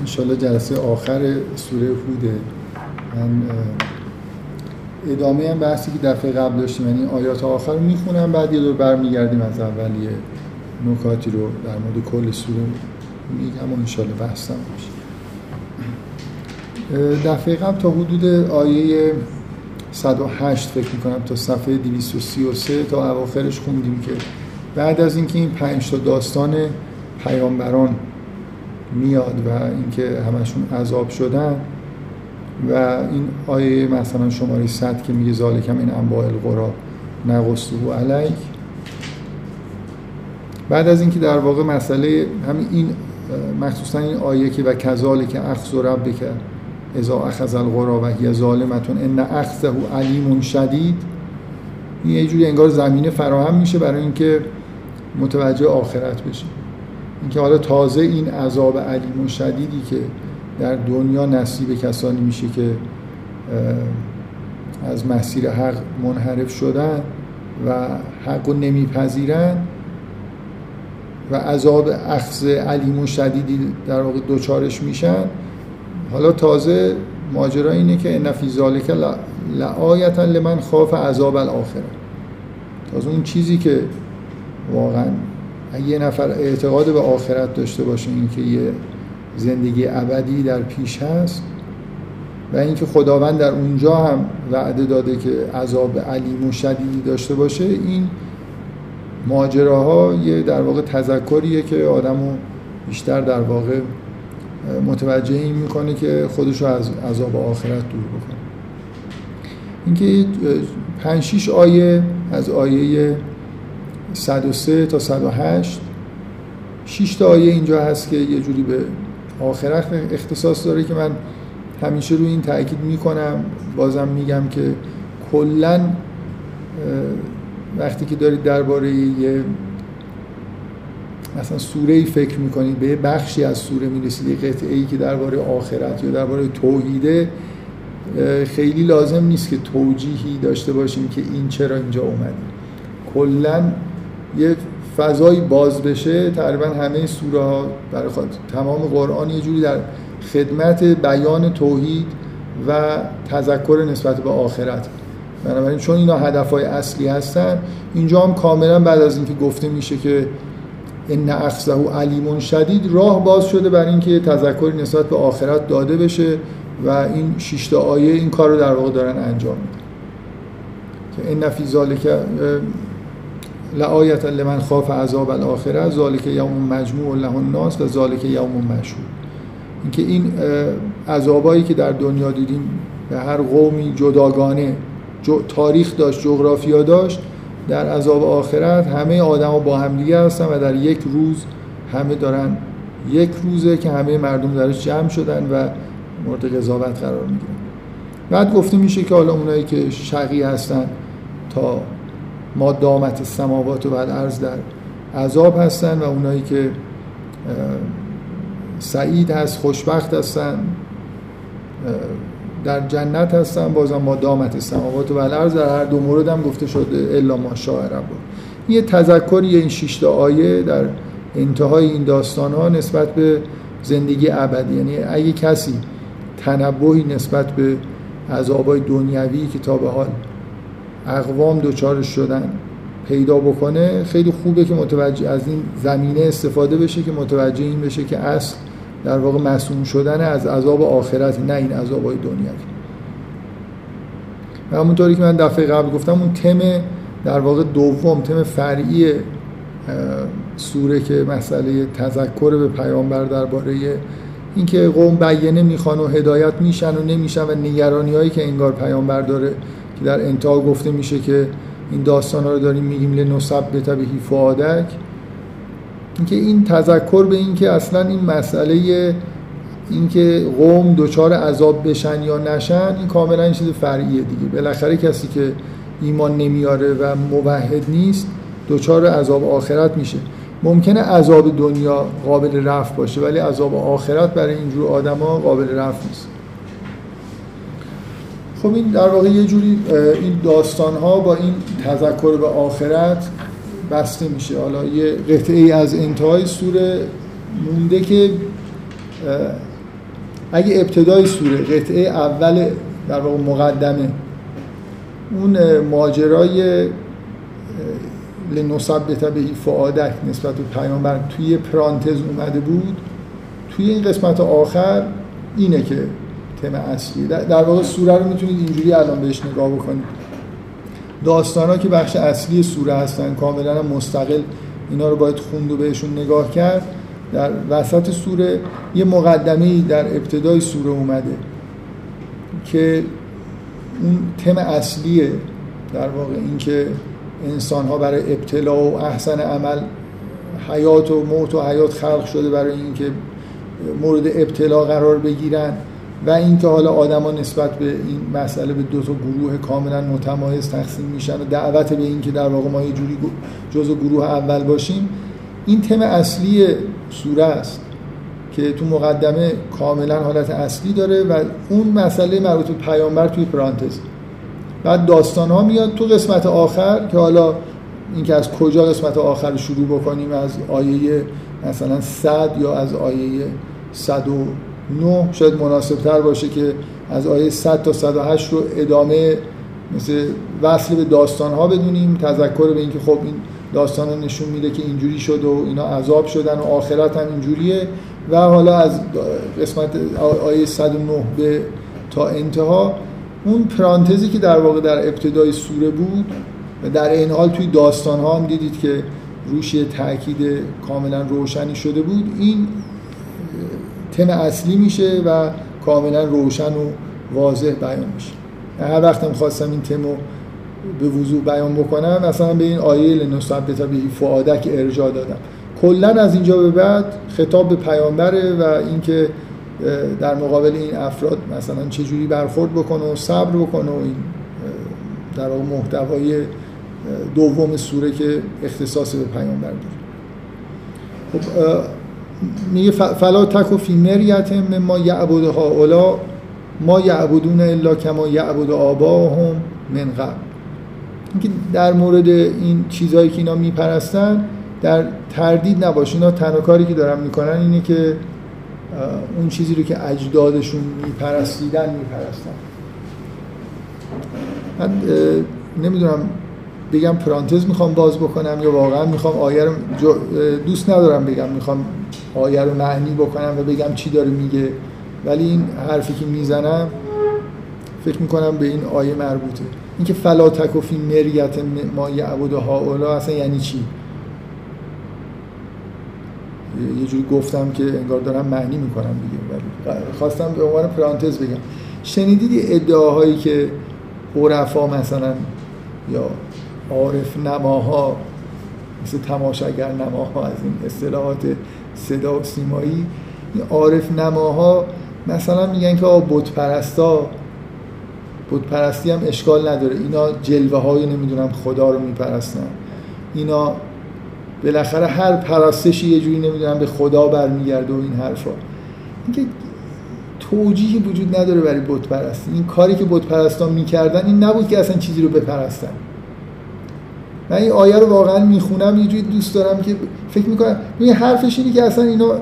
انشالله جلسه آخر سوره هوده. من ادامه هم بحثی که دفعه قبل داشتیم یعنی آیات آخر رو می‌خونم بعد یه دور برمیگردیم از اولیه نکاتی رو در مورد کل سوره میگم و انشالله بحثم باشه. دفعه قبل تا حدود آیه 108 فکر می‌کنم تا صفحه 233 تا اواخرش خوندیم که بعد از اینکه این پنج تا داستان پیامبران میاد و اینکه همشون عذاب شدن و این آیه مثلا شماره 100 که میگه ذالکم این انباء القرا نقصه علیک. بعد از اینکه در واقع مسئله همین این مخصوصا این آیه که و کذالک که اخذ ربک اذا اخذ القرا و هی ظالمتون ان اخذه علیم شدید. این یه جوری انگار زمینه فراهم میشه برای اینکه متوجه آخرت بشه اینکه حالا تازه این عذاب علیم و شدیدی که در دنیا نصیب کسانی میشه که از مسیر حق منحرف شدن و حق رو نمیپذیرن و عذاب اخذ علیم و شدیدی در واقع دوچارش میشن. حالا تازه ماجرا اینه که نفی ذالک لعایتا لمن خاف عذاب الاخره تازه اون چیزی که واقعا. یه نفر اعتقاد به آخرت داشته باشه اینکه یه زندگی ابدی در پیش هست و اینکه خداوند در اونجا هم وعده داده که عذاب علیم و شدیدی داشته باشه این ماجراها یه در واقع تذکریه که آدمو بیشتر در واقع متوجه این می‌کنه که خودش رو از عذاب آخرت دور بکنه. اینکه پنج شیش آیه از آیه 103 تا 108 6 تا آیه اینجا هست که یه جوری به آخرت اختصاص داره که من همیشه روی این تاکید می‌کنم. بازم میگم که کلا وقتی که دارید درباره یه مثلا سوره ای فکر می‌کنید به بخشی از سوره می‌رسید یه قطعه ای که درباره آخرت یا درباره توحیده خیلی لازم نیست که توجیهی داشته باشیم که این چرا اینجا اومده. کلا یه فضایی باز بشه تقریبا همه سوره ها برای تمام قرآن یه جوری در خدمت بیان توحید و تذکر نسبت به آخرت. بنابراین چون اینا هدفهای اصلی هستن اینجا هم کاملا بعد از اینکه گفته میشه که ان اخذه علیمون شدید راه باز شده برای اینکه تذکری نسبت به آخرت داده بشه و این شش آیه این کار رو در واقع دارن انجام میدن. که ان فی ذالک لآیت لمن خاف عذاب الاخره ذالک یوم مجموع له الناس و ذالک یوم مشهود. اینکه این عذابایی که در دنیا دیدیم به هر قومی جداگانه تاریخ داشت جغرافیا داشت در عذاب آخرت همه آدما با همدیگه هستن و در یک روز همه دارن یک روزه که همه مردم درش جمع شدن و مورد قضاوت قرار می‌گیرن. بعد گفته میشه که حالا اونایی که شقی هستن تا ما دامت سماوات و عرض در عذاب هستن و اونایی که سعید هست خوشبخت هستن در جنت هستن بازم ما دامت سماوات و الارض در هر دو مورد هم گفته شده الا ما شاء رب. یه تذکری این شش آیه در انتهای این داستان ها نسبت به زندگی ابدی یعنی اگه کسی تنبهی نسبت به عذابای دنیوی که تا به حال اقوام دوچارش شدن پیدا بکنه خیلی خوبه که متوجه از این زمینه استفاده بشه که متوجه این بشه که اصل در واقع مسئول شدن از عذاب آخرت نه این عذابای دنیا. و همونطوری که من دفعه قبل گفتم اون تم در واقع دوم تم فرعی سوره که مسئله تذکر به پیامبر درباره اینکه قوم بیانه می‌خوان و هدایت میشن و نمیشن و نگرانی هایی که انگار پیامبر داره که در انتها گفته میشه که این داستان رو داریم میگیم لنصب به طبیهی فادک اینکه این تذکر به اینکه اصلا این مسئله اینکه قوم دچار عذاب بشن یا نشن این کاملا این چیز فرعیه دیگه. بالاخره کسی که ایمان نمیاره و موحد نیست دچار عذاب آخرت میشه. ممکنه عذاب دنیا قابل رفع باشه ولی عذاب آخرت برای اینجور آدما قابل رفع نیست. خب این در واقع یه جوری این داستان ها با این تذکر به آخرت بسته میشه. حالا یه قطعه ای از انتهای سوره مونده که اگه ابتدای سوره قطعه اول در واقع مقدمه اون ماجرای لنثبت بهی فعادک نسبت به پیامبر توی پرانتز اومده بود. توی این قسمت آخر اینه که تم اصلی. در واقع سوره رو می‌تونید اینجوری الان بهش نگاه بکنید. داستان ها که بخش اصلی سوره هستن کاملا مستقل اینا رو باید خوند و بهشون نگاه کرد. در وسط سوره یه مقدمه در ابتدای سوره اومده که اون تم اصلیه. در واقع اینکه انسان ها برای ابتلا و احسن عمل حیات و موت و حیات خلق شده برای اینکه مورد ابتلا قرار بگیرن. و اینکه حالا آدما نسبت به این مسئله به دو تا گروه کاملا متمایز تقسیم میشن و دعوت به اینکه در واقع ما یه جوری جزء گروه اول باشیم این تم اصلی سوره است که تو مقدمه کاملا حالت اصلی داره و اون مسئله مربوط به پیامبر توی پرانتز. بعد داستان ها میاد تو قسمت آخر که حالا اینکه از کجا قسمت آخر شروع بکنیم از آیه مثلا 100 یا از آیه 109 شاید مناسب تر باشه که از آیه 100 تا 108 رو ادامه مثل وصل به داستان ها بدونیم تذکر به اینکه خب این داستان ها نشون میده که اینجوری شد و اینا عذاب شدن و آخرت هم اینجوریه. و حالا از قسمت آیه 109 به تا انتها اون پرانتزی که در واقع در ابتدای سوره بود و در این حال توی داستان ها هم دیدید که روش تاکید کاملا روشنی شده بود این تم اصلی میشه و کاملا روشن و واضح بیان میشه. هر وقت خواستم این تمو به وضوع بیان بکنم مثلا به این آیه لنثبت به فعادک ارجاع دادم. کلا از اینجا به بعد خطاب به پیامبره و اینکه در مقابل این افراد مثلا چجوری برخورد بکنه و صبر بکنه و این در واقع محتوای دوم سوره که اختصاص به پیامبر داره. خب میگه فلا تکو فی مریت ما یعبد اولا ما یعبدون الا کما یعبد آباهم من قبل. اینکه در مورد این چیزهایی که اینا میپرستن در تردید نباش. اینا تنها کاری که دارن می‌کنن اینه که اون چیزی رو که اجدادشون میپرستیدن میپرستن. من نمی‌دونم بگم پرانتز می‌خوام باز بکنم یا واقعا می‌خوام آیه رو دوست ندارم بگم می‌خوام آیه رو معنی بکنم و بگم چی داره میگه. ولی این حرفی که می‌زنم فکر می‌کنم به این آیه مربوطه. اینکه فلا تکفی مریت ما ها اصلا یعنی چی؟ یه جوری گفتم که انگار دارم معنی می‌کنم دیگه ولی خواستم به عنوان پرانتز بگم. شنیدید ادعاهایی که عرفا مثلا یا عارف نماها مثل تماشاگر نماها از این اصطلاحات صدا و سیمایی عارف نماها مثلا میگن که بت پرستا بت پرستی هم اشکال نداره. اینا جلوه های نمی‌دونم خدا رو میپرستن. اینا بالاخره هر پرستشی یه جوری نمی‌دونم به خدا برمیگرده و این حرفا. اینکه توجیهی وجود نداره برای بت پرستی این کاری که بت پرستان می‌کردن این نبود که اصلا چیزی رو بپرستن. من این آیه رو واقعا می‌خونم یه جوری دوست دارم که فکر می‌کنم. این حرفش اینه که اصلا اینا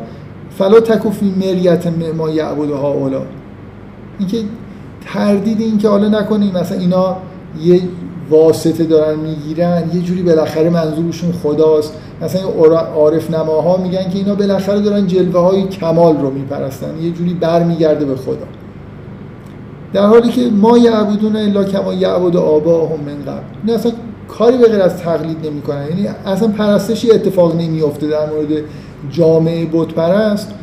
فلا تکفی مریت ما یعبد ها اولا. اینکه تردید این که حالا نکنیم مثلا اینا یه واسطه دارن می‌گیرن یه جوری بالاخره منظورشون خداست. مثلا عارف نماها میگن که اینا بالاخره دارن جلوه های کمال رو میپرستن یه جوری برمیگرده به خدا. در حالی که ما یعبدون الا کما یعبد آباهم من قبل. این اصلا کاری به غیر از تقلید نمی‌کنن. یعنی اصلا پرستشی اتفاق نمیافته در مورد جامعه بت پرست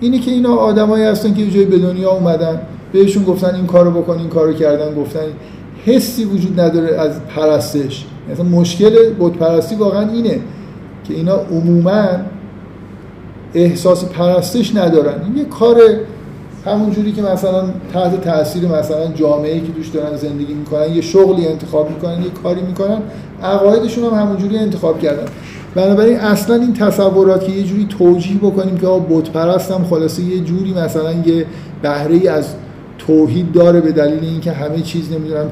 اینی که اینا آدمایی هستن که جایی به دنیا اومدن بهشون گفتن این کارو بکن این کارو کردن گفتن. حسی وجود نداره از پرستش. مثلا مشکل بت پرستی واقعا اینه که اینا عموما احساس پرستش ندارن. این یه کار همون جوری که مثلا تحت تاثیر مثلا جامعه که دوش دارن زندگی می‌کنن یه شغلی انتخاب می‌کنن یه کاری می‌کنن عقایدشون هم همون جوری انتخاب کردن. بنابراین اصلا این تصورات که یه جوری توجیه بکنیم که بت پرستم خلاصه یه جوری مثلا یه بهره از توحید داره به دلیل اینکه همه چیز نمی‌دونم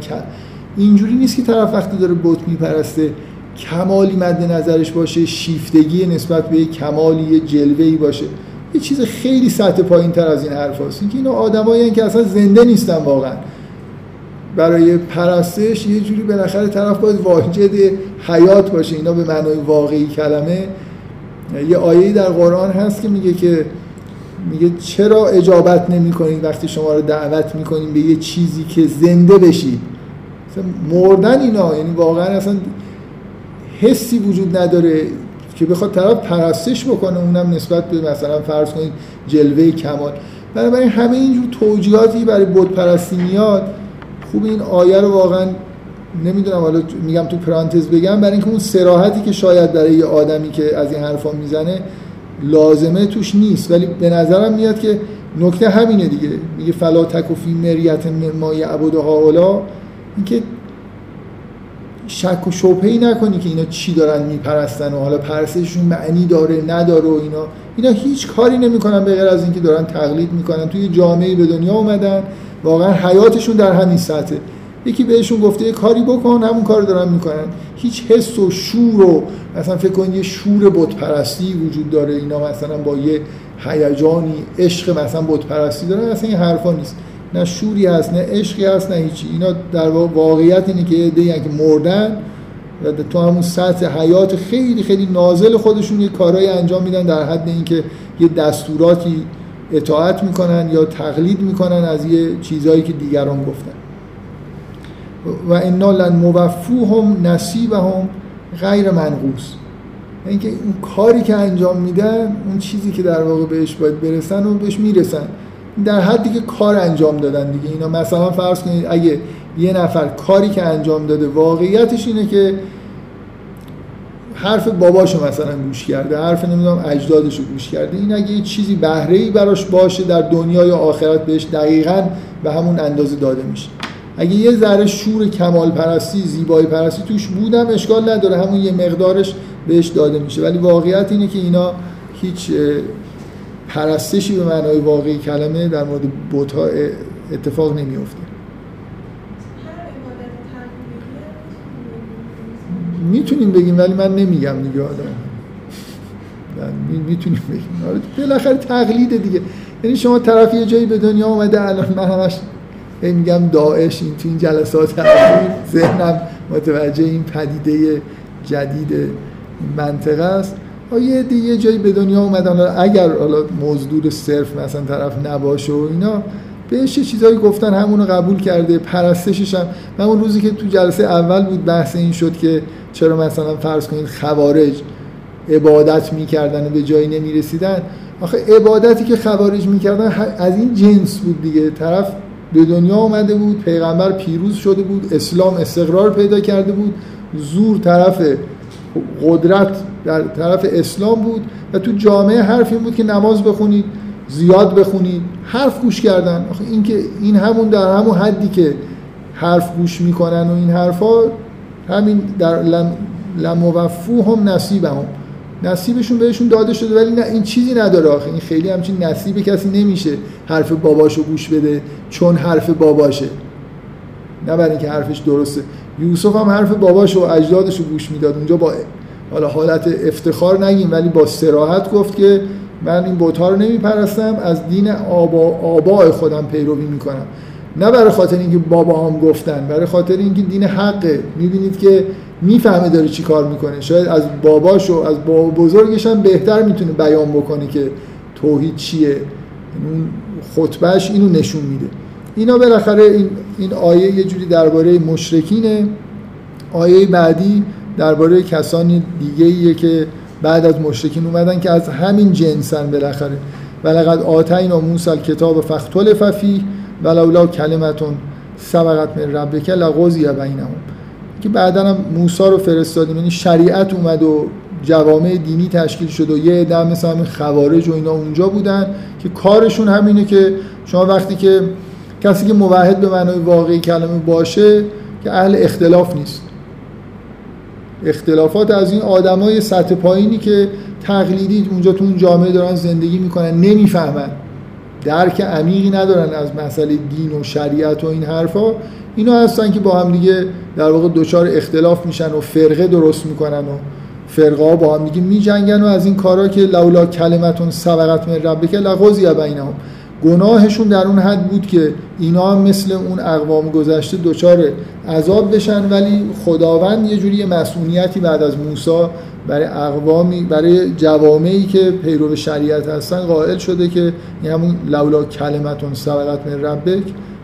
اینجوری نیست که طرف وقتی داره بت میپرسته کمالی مد نظرش باشه شیفتگی نسبت به کمالی یه جلوه‌ای باشه. یه چیز خیلی سطح پایین تر از این حرف هست. اینکه اینا آدمایی که اصلا زنده نیستن واقعا. برای پرستش یه جوری بالاخره طرف باید واجد حیات باشه. اینا به معنای واقعی کلمه. یه آیه در قرآن هست که میگه که میگه چرا اجابت نمی کنید وقتی شما رو دعوت می‌کنیم به یه چیزی که زنده بشید؟ مردن اینا. یعنی واقعا اصلا حسی وجود نداره. که بخواد طرف پرستش بکنه اونم نسبت به مثلا فرض کنید جلوه کمال. بنابراین همه اینجور توجیهاتی برای بود پرستی میاد خوب این آیه رو واقعا نمی‌دونم حالا میگم تو پرانتز بگم برای اینکه اون سراحتی که شاید برای یه آدمی که از این حرفا می‌زنه لازمه توش نیست. ولی به نظرم میاد که نکته همینه دیگه. میگه فلا تکفی مریت ما یعبد هاولا. اینکه شک و شبهه نکنی که اینا چی دارن میپرستن و حالا پرستششون معنی داره نداره و اینا. اینا هیچ کاری نمی‌کنن به غیر از اینکه دارن تقلید می‌کنن. توی جامعه به دنیا اومدن. واقعا حیاتشون در همین سطحه. یکی بهشون گفته یه کاری بکن همون کار دارن می‌کنن. هیچ حس و شور و مثلا فکر کن یه شور بت پرستی وجود داره. اینا مثلا با یه هیجانی عشق مثلا بت پرستی دارن. اصلا این حرفا نیست. نه شوری هست نه عشقی هست نه هیچی. اینا در واقعیت اینه که یه که مردن و تو همون سطح حیات خیلی خیلی نازل خودشون یه کارهای انجام میدن در حد اینکه یه دستوراتی اطاعت می‌کنن یا تقلید می‌کنن از یه چیزهایی که دیگران گفتن. و انا لن موفوهم نصیبهم غیر منقوص. اینکه اون کاری که انجام میدن اون چیزی که در واقع بهش باید برسن و بهش می‌رسن. در حدی که کار انجام دادن دیگه. اینا مثلا فرض کنید اگه یه نفر کاری که انجام داده واقعیتش اینه که حرف باباشو مثلا گوش کرده حرف نمی‌دونم اجدادشو گوش کرده. این اگه یه چیزی بهره ای براش باشه در دنیا یا آخرت بهش دقیقا به همون اندازه داده میشه. اگه یه ذره شور کمال پرستی زیبایی پرستی توش بودم اشکال نداره. همون یه مقدارش بهش داده میشه. ولی واقعیت اینه که اینا هیچ پرستشی به معنای واقعی کلمه در مورد بوتا اتفاق نمیفته می‌تونیم بگیم ولی من نمیگم دیگه آدم. می‌تونیم بگیم. آره، بالاخره تقلیده دیگه. یعنی شما طرف یه جایی به دنیا اومده الان من همش میگم داعش این تو این جلسات ذهنم متوجه این پدیده جدید منطقه است. یه دیگه جایی به دنیا اومدن اگر حالا موضوع صرف مثلا طرف نباشه و اینا بهش چیزایی گفتن همونو قبول کرده پرستشش هم. من اون روزی که تو جلسه اول بود بحث این شد که چرا مثلا فرض کنید خوارج عبادت می‌کردن و به جایی نمی‌رسیدن. آخه عبادتی که خوارج می‌کردن از این جنس بود دیگه. طرف به دنیا آمده بود پیغمبر پیروز شده بود اسلام استقرار پیدا کرده بود. زور طرف قدرت در طرف اسلام بود و تو جامعه حرف این بود که نماز بخونید زیاد بخونید حرف گوش کردن. آخه این که این همون در همون حدی که حرف گوش می‌کنن و این حرفا همین در لم لموفو هم نصیب هم نصیبشون بهشون داده شده ولی نه این چیزی نداره آخه. این خیلی همچین نصیب کسی نمیشه حرف باباشو گوش بده چون حرف باباشه. نه برای اینکه حرفش درسته. یوسف هم حرف باباشو و اجدادشو گوش می‌داد. اونجا با حالا حالت افتخار نگیم ولی با سراحت گفت که من این بوتا رو نمیپرستم از دین آبا آبای خودم پیروی می‌کنم. نه برای خاطر اینکه بابا هم گفتن برای خاطر اینکه دین حقه. می‌بینید که می‌فهمه داره چی کار می‌کنه. شاید از باباش و از بابا بزرگش هم بهتر می‌تونه بیان بکنه که توحید چیه. اون خطبهش اینو نشون میده. اینا بالاخره این, این آیه یه جوری درباره مشرکینه. آیه بعدی درباره کسانی دیگه ایه که بعد از مشرکین اومدن که از همین جنسن بالاخره. ولقد آتینا موسی الکتاب فختلف فی ولولا کلمتون سبقت من ربک لغزی بینهم. که بعدا هم موسی رو فرستادیم. یعنی شریعت اومد و جوامع دینی تشکیل شد و یه عده مثل همین خوارج و اینا اونجا بودن که کارشون همینه که شما وقتی که کسی که موحد به معنای واقعی کلمه باشه که اهل اختلاف نیست. اختلافات از این آدمای سطح پایینی که تقلیدی اونجا تو اون جامعه دارن زندگی می‌کنن نمی‌فهمن. درک عمیقی ندارن از مسئله دین و شریعت و این حرفا. اینا هستن که با هم دیگه در واقع دوچار اختلاف میشن و فرقه درست می‌کنن و فرقه ها با هم دیگه میجنگن و از این کارا که لولا کلمتون سبقت من ربک لقضی بینهم. گناهشون در اون حد بود که اینا مثل اون اقوام گذشته دچار عذاب بشن ولی خداوند یه جوری مسئولیتی بعد از موسی برای اقوامی برای جوامعی که پیرو شریعت هستن قائل شده که همون لولا کلمتون سبقت من ربک.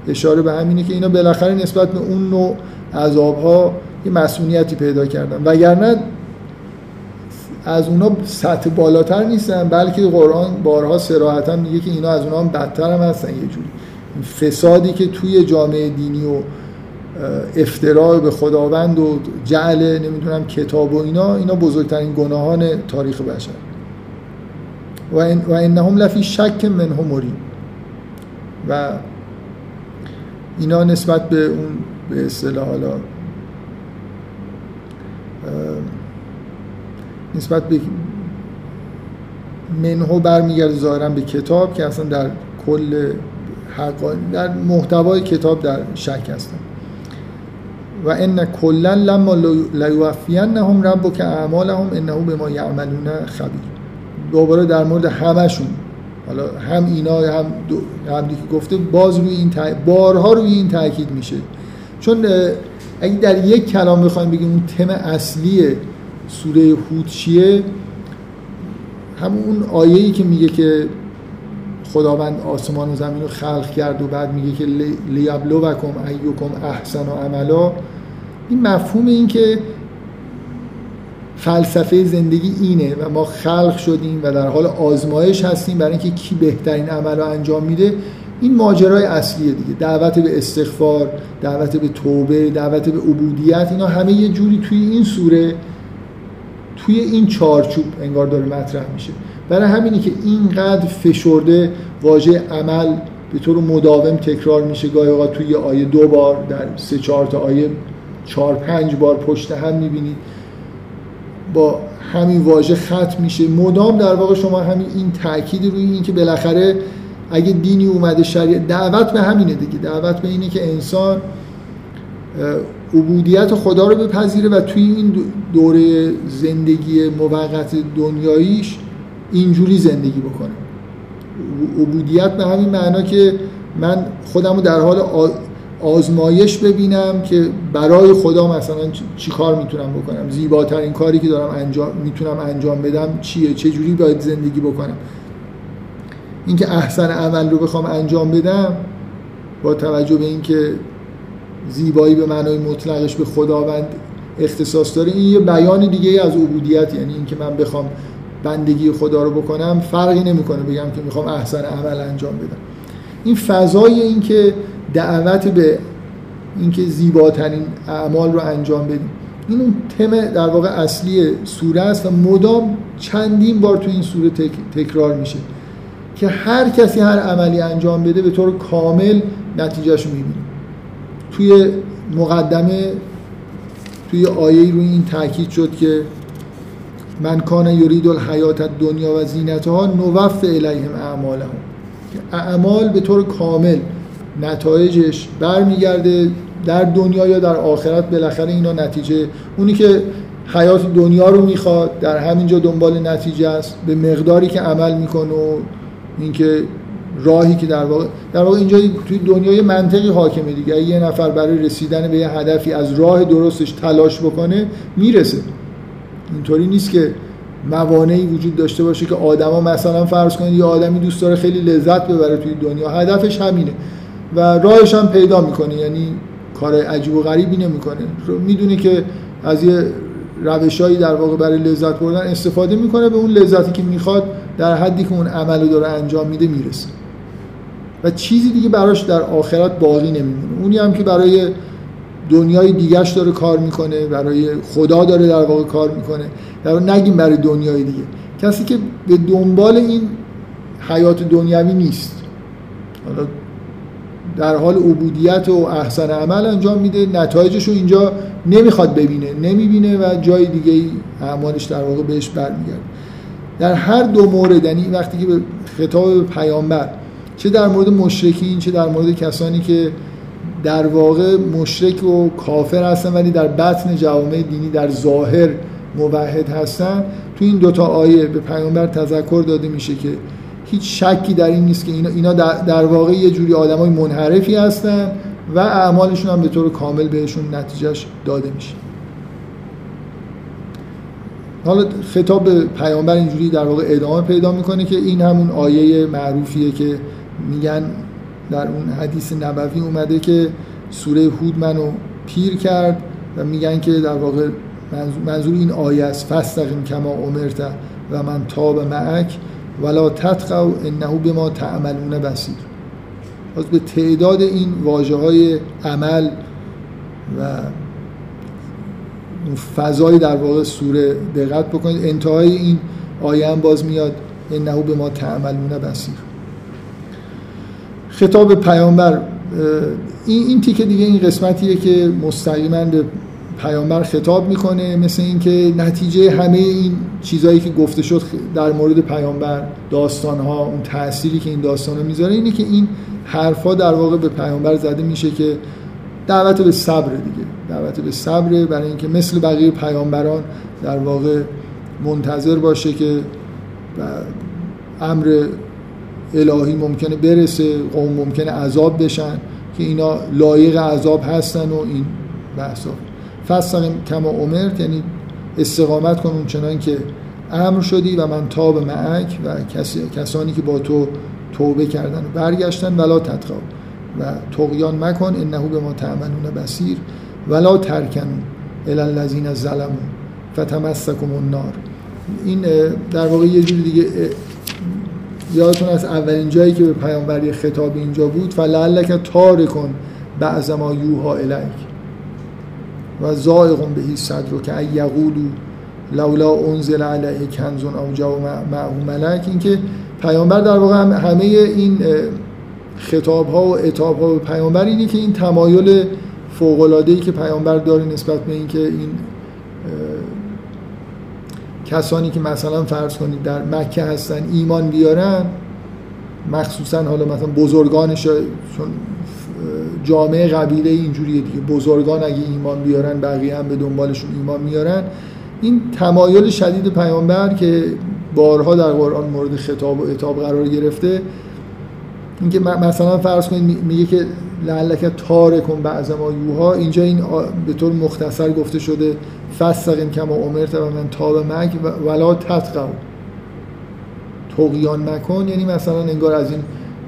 اشاره به همینه که اینا بالاخره نسبت به اون نوع عذابها یه مسئولیتی پیدا کردن. وگرنه از اونا سطح بالاتر نیستن بلکه قرآن بارها سراحتا میگه که اینا از اونا هم بدتر هم هستن. یه جوری فسادی که توی جامعه دینی و افتراع به خداوند و جعل نمی‌دونم کتاب و اینا اینا بزرگترین گناهان تاریخ بشر. و, این و انهم لفی شک منهم مریم. و اینا نسبت به اون به اصطلاح حالا نسبت به منهو برمیگرده ظاهرا به کتاب که اصلا در کل در محتوای کتاب در شک هستن. و ان کلا لما لیوفینهم ربک اعمالهم انه بما یعملون خبیر. دوباره در مورد همشون حالا هم اینا هم هم که گفته باز روی این بارها روی این تاکید میشه. چون اگه در یک کلام بخوایم بگیم اون تم اصلی سوره هود چیه؟ همون آیه‌ای که میگه که خداوند آسمان و زمین رو خلق کرد و بعد میگه که لیبلوکم ایوکم احسن و عملا. این مفهوم این که فلسفه زندگی اینه و ما خلق شدیم و در حال آزمایش هستیم برای اینکه کی بهترین عمل رو انجام میده این ماجرای اصلیه دیگه. دعوت به استغفار دعوت به توبه دعوت به عبودیت اینا همه یه جوری توی این سوره توی این چارچوب انگار داره مطرح میشه. برای همینی که اینقدر فشرده واژه عمل به طور مداوم تکرار میشه. گاهی اوقات توی آیه دو بار در سه چهار تا آیه چهار پنج بار پشت هم می‌بینید با همین واژه ختم میشه. مدام در واقع شما همین این تاکید روی این که بالاخره اگه دینی اومده شریعت دعوت به همینه دیگه. دعوت به اینه که انسان عبودیت خدا رو بپذیره و توی این دوره زندگی موقت دنیاییش اینجوری زندگی بکنه. عبودیت به همین معنا که من خودم رو در حال آزمایش ببینم که برای خدا مثلا چی کار می‌تونم بکنم؟ زیباترین کاری که دارم انجام می‌تونم انجام بدم چیه؟ چه جوری باید زندگی بکنم؟ اینکه احسن عمل رو بخوام انجام بدم با توجه به اینکه زیبایی به معنای مطلقش به خداوند اختصاص داره. این یه بیان دیگه از عبودیت یعنی اینکه من بخوام بندگی خدا رو بکنم فرقی نمی‌کنه بگم که می‌خوام احسن عمل انجام بدم. این فضای اینکه دعوت به اینکه زیباترین اعمال رو انجام بدیم. این اون تم در واقع اصلی سوره است و مدام چندین بار تو این سوره تکرار میشه که هر کسی هر عملی انجام بده به طور کامل نتیجهش می‌بینه. توی مقدمه توی آیه روی این تاکید شد که من کان یرید الحیات دنیا و زینتها نوف الیهم اعمالهم. اعمال به طور کامل نتایجش برمیگرده در دنیا یا در آخرت بالاخره اینا نتیجه اونی که حیات دنیا رو می‌خواد در همینجا دنبال نتیجه است به مقداری که عمل می‌کنه و اینکه راهی که در واقع در واقع اینجا توی دنیای منطقی حاکمه دیگه. یه نفر برای رسیدن به یه هدفی از راه درستش تلاش بکنه می‌رسه. اینطوری نیست که موانعی وجود داشته باشه که آدما مثلا فرض کنید یه آدمی دوست داره خیلی لذت ببره توی دنیا. هدفش همینه. و راهش هم پیدا می‌کنه. یعنی کار عجیب و غریبی نمی‌کنه. می‌دونه که از یه روشهایی در واقع برای لذت بردن استفاده می‌کنه. به اون لذتی که می‌خواد در حدی که اون عمل داره انجام میده می‌رسه. و چیزی دیگه براش در آخرت باقی نمیمونه. اونی هم که برای دنیای دیگهش داره کار می‌کنه برای خدا داره در واقع کار می‌کنه. در نگیم برای دنیای دیگه. کسی که به دنبال این حیات دنیوی نیست. حالا در حال عبودیت و احسن عمل انجام میده نتایجش رو اینجا نمی‌خواد ببینه نمی‌بینه و جای دیگه اعمالش در واقع بهش برمیگرده. در هر دو مورد یعنی وقتی که به خطاب پیامبر چه در مورد مشرکین چه در مورد کسانی که در واقع مشرک و کافر هستن ولی در بطن جوامع دینی در ظاهر موحد هستن. تو این دوتا آیه به پیامبر تذکر داده میشه که هیچ شکی در این نیست که اینا, در واقع یه جوری آدمای منحرفی هستن و اعمالشون هم به طور کامل بهشون نتیجهش داده میشه. حالا خطاب پیامبر اینجوری در واقع ادامه پیدا می‌کنه که این همون آیه معروفیه که میگن در اون حدیث نبوی اومده که سوره هود منو پیر کرد و میگن که در واقع منظور این آیه است فستقیم کما امرت و من تاب معک ولا تتقو انه به ما تعملون بسیر باز به تعداد این واجه های عمل و فضای در واقع سوره دقت بکنید. انتهای این آیه هم باز میاد انه به ما تعملون بسیر خطاب پیامبر این این تیکه دیگه این قسمتیه که مستقیما به پیامبر خطاب می‌کنه مثل اینکه نتیجه همه این چیزهایی که گفته شد در مورد پیامبر داستان ها اون تأثیری که این داستان ها می‌ذاره اینه که این حرفا در واقع به پیامبر زده میشه که دعوت به صبر دیگه. دعوت به صبر برای اینکه مثل بقیه پیامبران در واقع منتظر باشه که امر الهی ممکنه برسه قوم ممکنه عذاب بشن که اینا لایق عذاب هستن و این بحثا. فستقیم کما امرت یعنی استقامت کن اون چنان که امر شدی و من تاب معک و کسانی که با تو توبه کردن و برگشتن ولا تتقا و تقیان مکن انه به ما تعملون بسیر ولا ترکن الى الذین ظلموا فتمسکم النار. این در واقع یه جوری دیگه یادتون از اولین جایی که به پیامبری خطاب اینجا بود؟ فلعلک تارکن بعض ما یوها الیک. و زائق بهی صدر که یقولو لولا انزل علیه کنزون او جا معه ملک. اینکه پیامبر در واقع همه این خطاب ها و اتاب ها به پیامبر اینه که این تمایل فوق ای که پیامبر داره نسبت به اینکه این کسانی که مثلا فرض کنید در مکه هستن ایمان بیارن مخصوصا حالا مثلا بزرگانش چون جامعه قبیله اینجوریه دیگه. بزرگان اگه ایمان بیارن بقیه هم به دنبالشون ایمان میارن. این تمایل شدید پیامبر که بارها در قرآن مورد خطاب و اتاب قرار گرفته اینکه مثلا فرض کنید میگه که لعلک تارکن بعض ما یوها اینجا این به طور مختصر گفته شده فستقیم کما امرت و من تاب مک ولا تتقو تقیان مکن یعنی مثلا انگار از این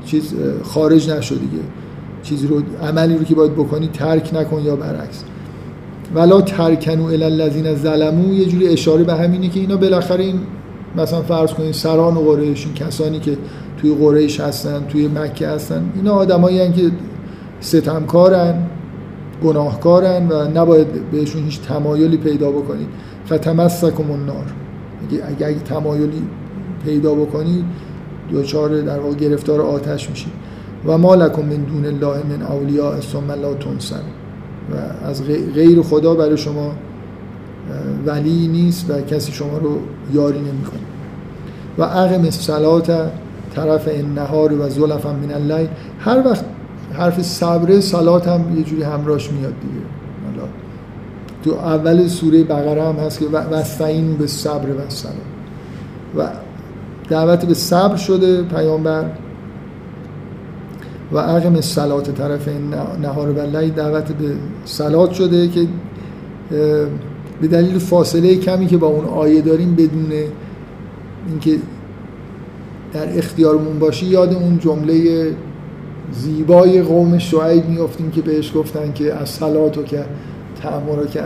چیز خارج نشد دیگه. چیزی رو عملی رو که باید بکنی ترک نکن یا برعکس. ولا ترکنو الی الذین ظلمو یه جوری اشاره به همینه که اینا بالاخره این مثلا فرض کنید سران و قریش کسانی که توی قریش هستن توی مکه هستن. اینا آدمایی که ستمکارن گناهکارن و نباید بهشون هیچ تمایلی پیدا بکنید. فتمسکم النار. اگه اگه تمایلی پیدا بکنید دوچار در واقع گرفتار آتش میشید. و ما لکم من دون الله من اولیاء ثم لا تنصر. و از غیر خدا برای شما ولی نیست و کسی شما رو یاری نمی‌کنه. و اقم الصلاه طرف النهار و زلفا من الليل. هر وقت حرف صبر سلات هم یه جوری همراش میاد دیگه. تو اول سوره بقره هم هست که وستعین به صبر و سلام و دعوت به صبر شده پیامبر. و عقم سلات طرف نهار و دعوت به سلات شده که به دلیل فاصله کمی که با اون آیه داریم بدون اینکه در اختیارمون باشی یاد اون جمله زیبای قوم شعیب میافتیم که بهش گفتن که از سلاتو که تعمورا که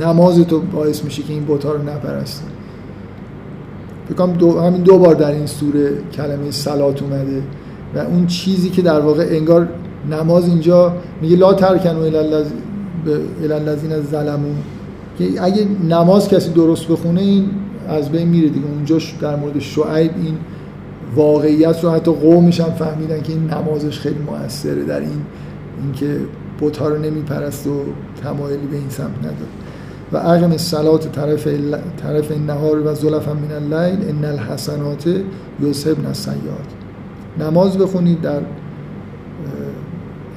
نماز تو باعث میشه که این بوتا رو نپرستیم فکرم دو همین دو بار در این سوره کلمه سلات اومده و اون چیزی که در واقع انگار نماز اینجا میگه لا ترکنو الالذین از ظلمو که اگه نماز کسی درست بخونه این از بین میره دیگه. اونجا در مورد شعیب این واقعیت رو حتی قومش هم فهمیدن که این نمازش خیلی موثره در این اینکه بوتا رو نمیپرست و تمایلی به این سمت نداره و اقم الصلات طرف طرف النهار و زلفا من اللیل ان الحسنات یذهبن السیئات. نماز بخونید در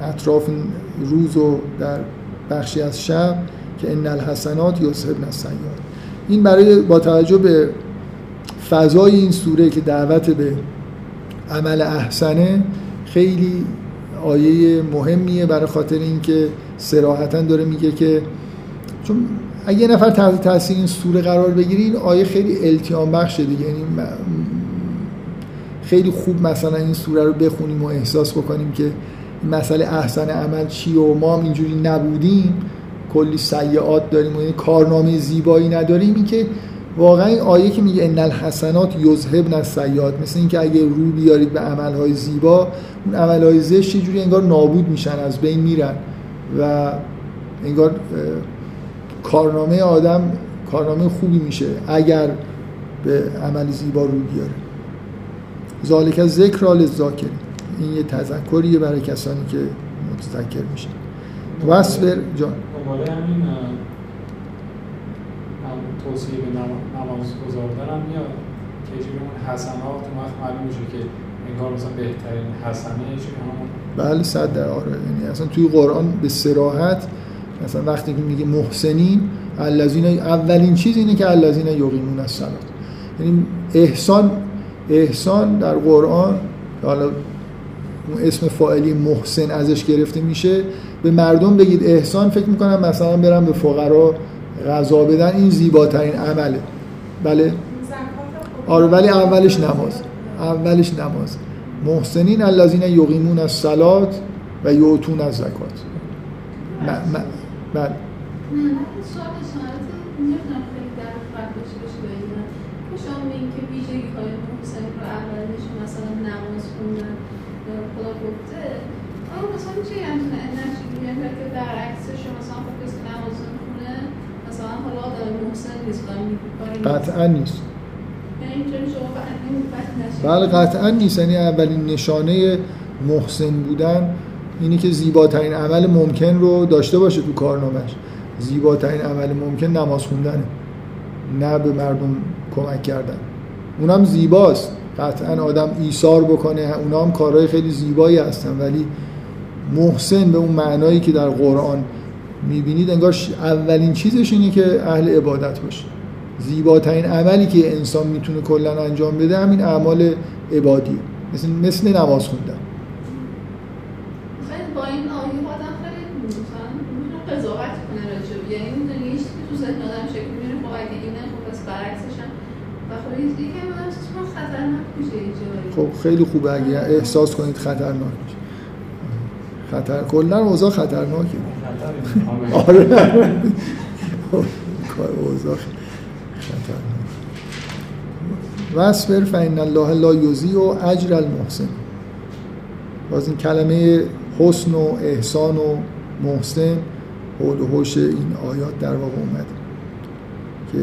اطراف روز و در بخشی از شب که ان الحسنات یذهبن السیئات. این برای با توجه به فضای این سوره که دعوت به عمل احسنه خیلی آیه مهمیه برای خاطر اینکه سراحتا داره میگه که چون اگه یه نفر تحت تاثیر این سوره قرار بگیری این آیه خیلی التیام بخشه دیگه. یعنی خیلی خوب مثلا این سوره رو بخونیم و احساس بکنیم که مسئله احسن عمل چی و ما اینجوری نبودیم. کلی سیعات داریم و این کارنامه زیبایی نداریم. این که واقعا این آیه که میگه ان الحسنات یذهبن السیئات مثل اینکه اگه رو بیارید به عملهای زیبا اون عملهای زشت یه جوری انگار نابود میشن از بین میرن و انگار کارنامه آدم کارنامه خوبی میشه اگر به عمل زیبا رو بیاره. ذالک ذکر را للذاکرین. این یه تذکریه برای کسانی که متذکر میشن. وصبر جان. همین توصیه به نماز گذاردن هم میاد که اون حسنات وقت معلوم میشه که انگار مثلا بهترین حسنه همون بله صد در آره. یعنی اصلا توی قرآن به سراحت مثلا وقتی که میگه محسنین الذین اولین چیز اینه که الذین یقیمون الصلاه یعنی احسان احسان در قرآن حالا اسم فاعلی محسن ازش گرفته میشه. به مردم بگید احسان فکر می‌کنم مثلا برم به فقرا غذا بدن این زیباترین عمله. بله؟ آره ولی اولش نماز. اولش نماز. محسنین الذین یقیمون الصلات و یؤتون الزکات. بله. قطعا نیست. بله قطعا نیست. یعنی اولین نشانه محسن بودن اینی که زیباترین عمل ممکن رو داشته باشه تو کارنامهش زیباترین عمل ممکن نماز خوندنه نه به مردم کمک کردن. اونم زیباست. قطعا آدم ایثار بکنه. اونا هم کارهای خیلی زیبایی هستن ولی محسن به اون معنایی که در قرآن می‌بینید انگار اولین چیزش اینه که اهل عبادت باشه. زیباترین عملی که انسان می‌تونه کلا انجام بده همین اعمال عبادی. مثل مثل نماز خوندن. با این آیه آدم خیلی مثلا قضاوت کنه راجع یعنی اون که تو ذهن آدم شکل میره خب اگه اینه خب پس برعکسش هم. و خب دیگه خطرناک میشه خب خیلی خوبه اگه احساس کنید خطرناک میشه. خطر کلا اوضاع خطرناکه. آره. اوضاع وصبر فإن الله لا و اجر المحسن. باز این کلمه حسن و احسان و محسن حول و حوش این آیات در واقع اومده. که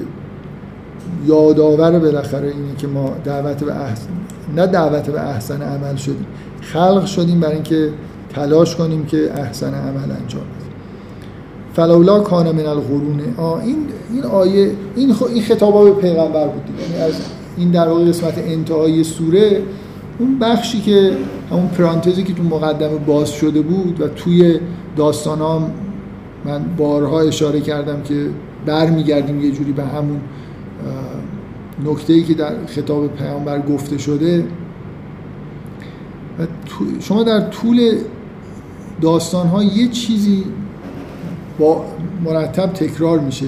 یادآور بالاخره اینه که ما دعوت به احسن نه دعوت به احسن عمل شدیم خلق شدیم برای اینکه تلاش کنیم که احسن عمل انجام بدیم. فلولا کان من القرون. این این آیه این خ... این خطابا به پیغمبر بود یعنی از این در واقع قسمت انتهای سوره اون بخشی که همون پرانتزی که تو مقدمه باز شده بود و توی داستان ها من بارها اشاره کردم که برمیگردیم یه جوری به همون نکته ای که در خطاب پیامبر گفته شده. و شما در طول داستان ها یه چیزی با مرتب تکرار میشه.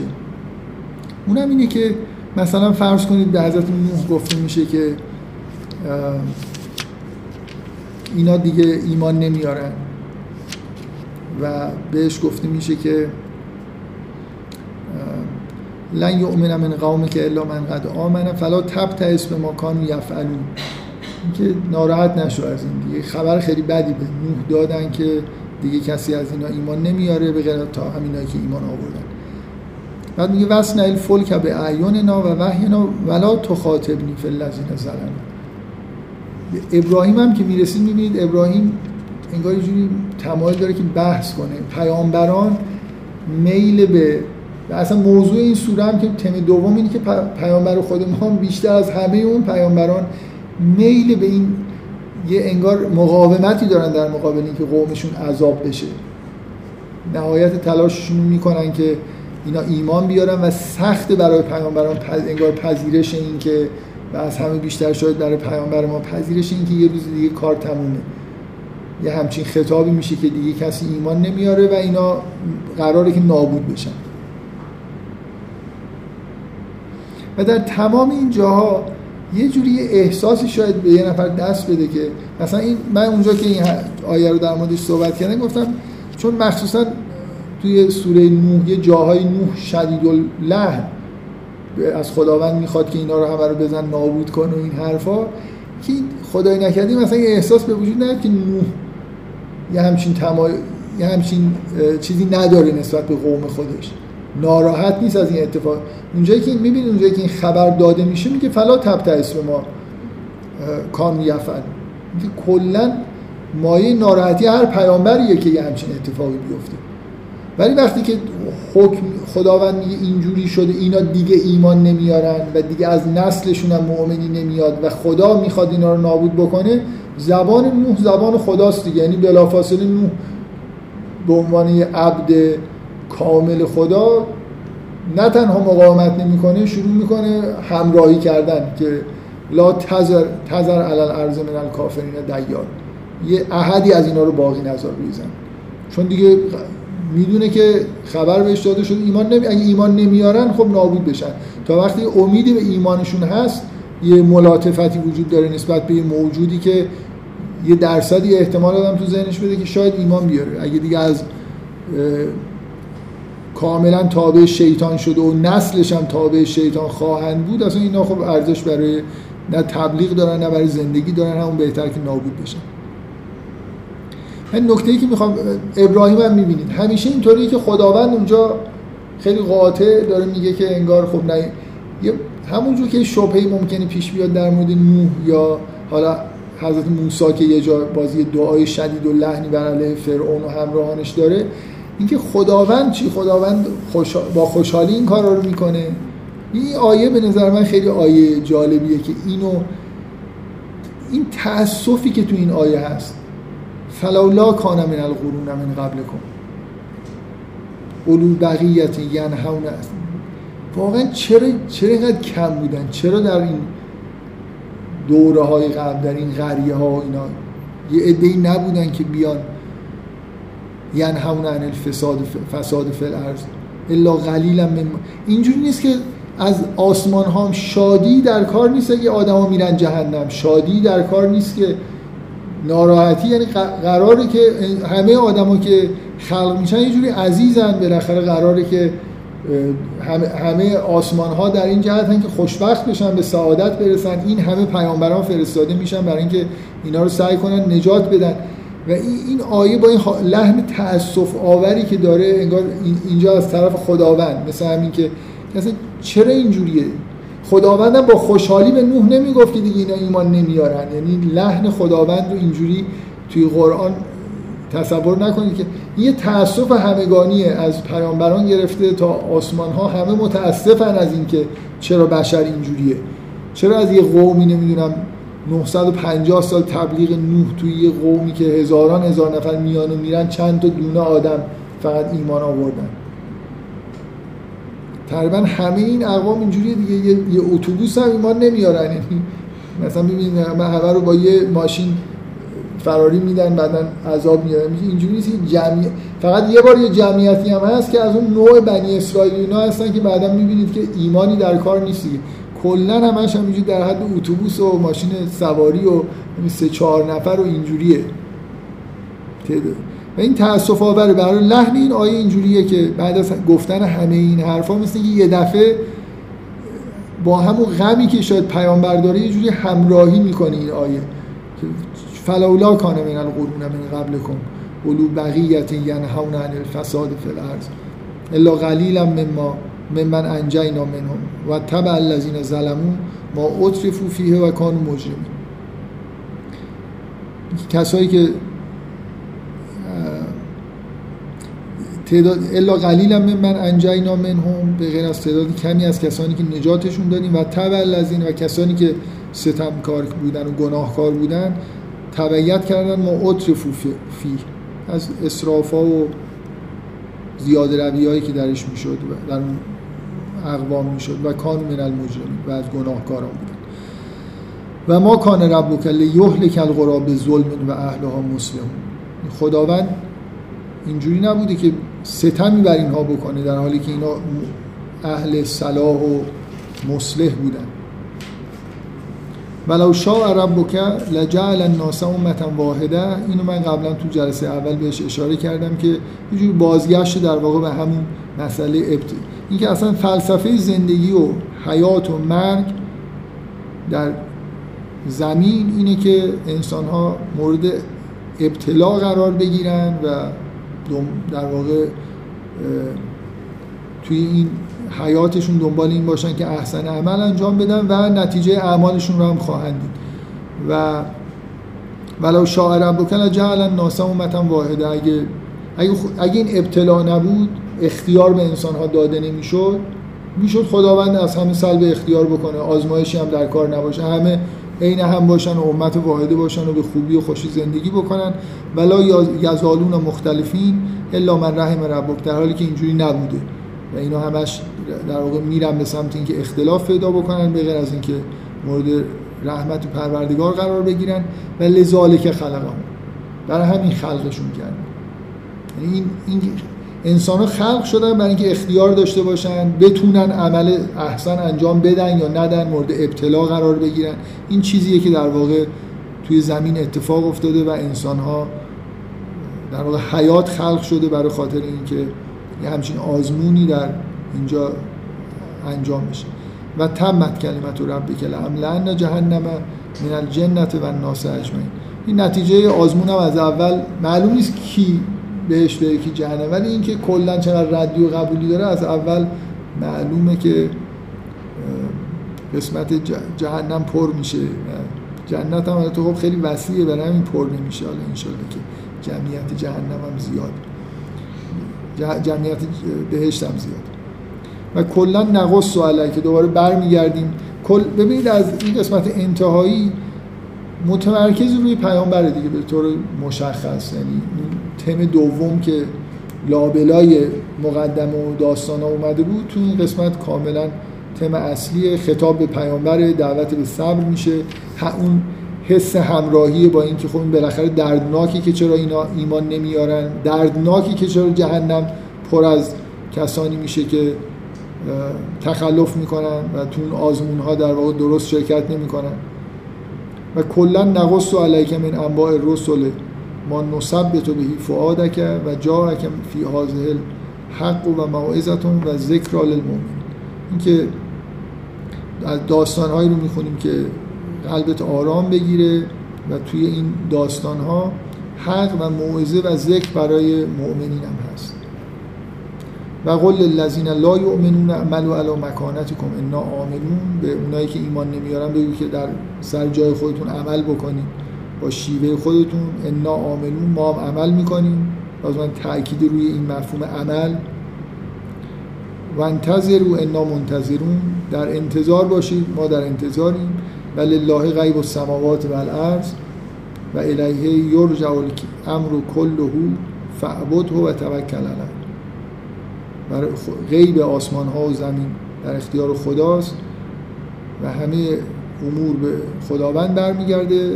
اونم اینه که مثلا فرض کنید به حضرت نوح گفته میشه که اینا دیگه ایمان نمیارن. و بهش گفته میشه که لن یؤمن من قوم که الا من قد آمنه فلا تبتئس به ما کانوا یفعلون. که ناراحت نشو از این دیگه. خبر خیلی بدی به نوح دادن که دیگه کسی از اینا ایمان نمیاره به غیر تا همینایی که ایمان آوردن. بعد میگه وسن الفلک به اعیاننا و وحینا ولا تخاطبنی فی الذین ظلموا. ابراهیم هم که می‌رسید می‌بینید ابراهیم انگار یه جوری تمایل داره که بحث کنه. پیامبران میل به اصلا موضوع این سوره هم که تم دوم اینه که پیامبر خود ما بیشتر از همه اون پیامبران میل به این یه انگار مقاومتی دارن در مقابل اینکه قومشون عذاب بشه. نهایت تلاششون می‌کنن که اینا ایمان بیارن و سخت برای پیامبران انگار پذیرش این که و از همه بیشتر شاید برای پیامبر ما پذیرش این که یه روز دیگه کار تمومه. یه همچین خطابی میشه که دیگه کسی ایمان نمیاره و اینا قراره که نابود بشن. و در تمام این جاها یه جوری احساسی شاید به یه نفر دست بده که مثلا این من اونجا که این آیه رو در موردش صحبت کردم گفتم چون مخصوصا توی سوره نوح یه جاهای نوح شدید لحن از خداوند می‌خواد که اینا رو همه رو بزن نابود کن و این حرفا که خدای نکردی مثلا یه احساس به وجود نیاد که نوح یه همچین تما... یه همچین چیزی نداره نسبت به قوم خودش. ناراحت نیست از این اتفاق. اونجایی که می‌بینید اونجایی که این خبر داده میشه میگه فلا تبت اسم ما کام یفعل. کلا مایه ناراحتی هر پیامبریه که یه همچین اتفاقی بیفته. ولی وقتی که حکم خداوند اینجوری شده اینا دیگه ایمان نمیارن و دیگه از نسلشون هم مؤمنی نمیاد و خدا می‌خواد اینا رو نابود بکنه زبان نوح زبان خداست دیگه. یعنی بلافاصله نوح به عنوان یه عبد کامل خدا نه تنها مقاومت نمی‌کنه شروع می‌کنه همراهی کردن که لا تزر تزر علل ارز من الکافرین دیار یه احدی از اینا رو باقی نذار ریزن چون دیگه می‌دونه که خبر بهش داده شده ایمان نمی... اگه ایمان نمیارن خب نابود بشن. تا وقتی امیدی به ایمانشون هست یه ملاطفتی وجود داره نسبت به یه موجودی که یه درصدی احتمال آدم تو ذهنش بده که شاید ایمان بیاره. اگه دیگه از کاملا تابع شیطان شده و نسلش هم تابع شیطان خواهند بود اصلا اینا خب ارزش برای نه تبلیغ دارن نه برای زندگی دارن همون بهتر که نابود بشن. این نکته ای که می‌خوام ابراهیم هم می‌بینید همیشه اینطوری که خداوند اونجا خیلی قاطع داره میگه که انگار خب نه یه همونجور که شبهی ممکنه پیش بیاد در مورد نوح یا حالا حضرت موسی که یه جا بازی دعای شدید و لحنی بر علیه فرعون و همراهانش داره اینکه خداوند چی؟ خداوند با خوشحالی این کار رو می‌کنه. این آیه به نظر من خیلی آیه جالبیه که اینو این تأسفی که تو این آیه هست. فلولا کان من القرون من قبل کن اولو بقیت ینهون واقعا چرا چرا اینقدر کم بودن؟ چرا در این دوره های قبل در این غریه ها و اینا؟ یه عده‌ای نبودن که بیان ینهون عن الفساد فساد فی الارض. الا قلیلا من اینجوری نیست که از آسمان ها شادی در کار نیست که آدما میرن جهنم. شادی در کار نیست که ناراحتی یعنی قراره که همه آدما که خلق میشن یه جوری عزیزن. بالاخره قراره که همه آسمان ها در این جهت که خوشبخت بشن به سعادت برسن. این همه پیامبران فرستاده میشن برای اینکه اینا رو سعی کنن نجات بدن. و این آیه با این لحن تاسف آوری که داره انگار اینجا از طرف خداوند مثل همین که اصلا چرا اینجوریه؟ خداوندم با خوشحالی به نوح نمی‌گفت که دیگه اینا ایمان نمیارن. یعنی لحن خداوند رو اینجوری توی قرآن تصور نکنید که یه تاسف همگانیه از پیامبران گرفته تا آسمان ها همه متاسفن از اینکه چرا بشر اینجوریه. چرا از یه قومی نمی‌دونم 950 سال تبلیغ نوح توی یه قومی که هزاران هزار نفر میان و میرن چند تا دونه آدم فقط ایمان آوردن. تقریبا همه این اقوام اینجوریه دیگه. یه, یه اتوبوس هم ایمان نمیارن. یعنی مثلا ببینید من همه رو با یه ماشین فراری میدن بعدا عذاب میارن اینجوری نیست جمعی فقط یه بار یه جمعیتی هم هست که از اون نوع بنی اسرائیل اینا هستن که بعدا می‌بینید که ایمانی در کار نیست کلا همش همینجوری در حد اتوبوس و ماشین سواری و سه چهار نفر و اینجوریه. و این تاسف آوره. برای لحن این آیه اینجوریه که بعد از گفتن همه این حرفا مثل یه دفعه با همون غمی که شاید پیامبر داره یه جوری همراهی می‌کنه این آیه. فلولا کان من القرون من قبلکم. اولو بقیت ینهون عن الفساد فی الارض. الا قلیلا مما ممن انجینا منهم و تبع الذین ظلموا ما اطرفوا فیه و کانوا مجرمین. کسایی که تعداد الا قلیلا من انجینا منهم به غیر از تعداد کمی از کسانی که نجاتشون دادیم و تبع الذین و کسانی که ستمکار بودن و گناهکار بودن تبعیت کردن ما اطرفو فی از اسرافا و زیاد روی هایی که درش می‌شد و در اون اقوام می‌شد و کان من المجرمین و از گناهکاران بودن و ما کان ربک لیهلک القرى بظلم و اهلها مسلمون. خداوند اینجوری نبوده که ستمی بر اینها بکنه در حالی که اینا اهل صلاح و مصلح بودن ولو شاء ربک لجعل الناس امتا واحده اینو من قبلا تو جلسه اول بهش اشاره کردم که یه جور بازگشت در واقع به همون مسئله ابت اینکه اصلا فلسفه زندگی و حیات و مرگ در زمین اینه که انسان ها مورد ابتلا قرار بگیرن و در واقع توی این حیاتشون دنبال این باشن که احسن عمل انجام بدن و نتیجه اعمالشون رو هم خواهند دید. و ولو شاعر ربک جعل الناس امتا واحده اگه, اگه این ابتلا نبود اختیار به انسان ها داده نمی‌شد می‌شد خداوند از همه سلب اختیار بکنه. آزمایشی هم در کار نباشه. همه عین هم باشن و امت واحده باشن و به خوبی و خوشی زندگی بکنن. ولا یزالون مختلفین الا من رحم ربک. در حالی که اینجوری نبوده. و اینا همش در واقع میرن به سمت اینکه اختلاف پیدا بکنن به غیر از اینکه مورد رحمت و پروردگار قرار بگیرن. و لذالک خلقهم. برای همین خلقشون کردن. یعنی این, این انسان خلق شدن برای اینکه اختیار داشته باشن بتونن عمل احسن انجام بدن یا ندن مورد ابتلا قرار بگیرن. این چیزیه که در واقع توی زمین اتفاق افتاده و انسان ها در واقع حیات خلق شده برای خاطر اینکه یه همچین آزمونی در اینجا انجام بشه. و تمت کلمت ربک لان جهنم من الجنت و الناس اجمعین. این نتیجه آزمون هم از اول معلوم نیست کی بهش بره کی جهنم. ولی اینکه کلا چقدر ردی و قبولی داره از اول معلومه که قسمت جهنم پر میشه. جنت هم خب خیلی وسیعه برای همین پر نمیشه. حالا انشالله که جمعیت جهنم هم زیاد. جمعیت بهشت هم زیاد. و کلا نقص و که دوباره برمیگردیم. کل ببینید از این قسمت انتهایی متمرکز روی پیامبر دیگه به طور مشخص. یعنی تم دوم که لابلای مقدم و داستان ها اومده بود تو این قسمت کاملا تم اصلی خطاب به پیامبر دعوت به صبر میشه. اون حس همراهی با اینکه خب این بالاخره دردناکی که چرا اینا ایمان نمیارن دردناکی که چرا جهنم پر از کسانی میشه که تخلف می‌کنن و تو اون آزمون ها در واقع درست شرکت نمی‌کنن. و کلا نقص و علیک من انباء رسل ما نثبت بهی فؤادک و جاءک فی هذه حق و موعظتون و ذکر للمؤمن. اینکه از داستانهایی رو می‌خونیم که قلبت آرام بگیره و توی این داستان ها حق و موعظه و ذکر برای مؤمنین هم هست. و قل للذین لا یؤمنون اعملوا علی مکانتکم انا آمنون. به اونایی که ایمان نمیارن بگو که در سر جای خودتون عمل بکنید. با شیوه خودتون انا آمنون ما هم عمل می‌کنیم. باز من تاکید روی این مفهوم عمل. و انتظروا انا منتظرون. در انتظار باشید ما در انتظاریم. و لله غیب السماوات و الارض و الیه یرجع الامر کله فعبده و توکل علیه. برای غیب آسمان ها و زمین در اختیار خداست و همه امور به خداوند برمیگرده.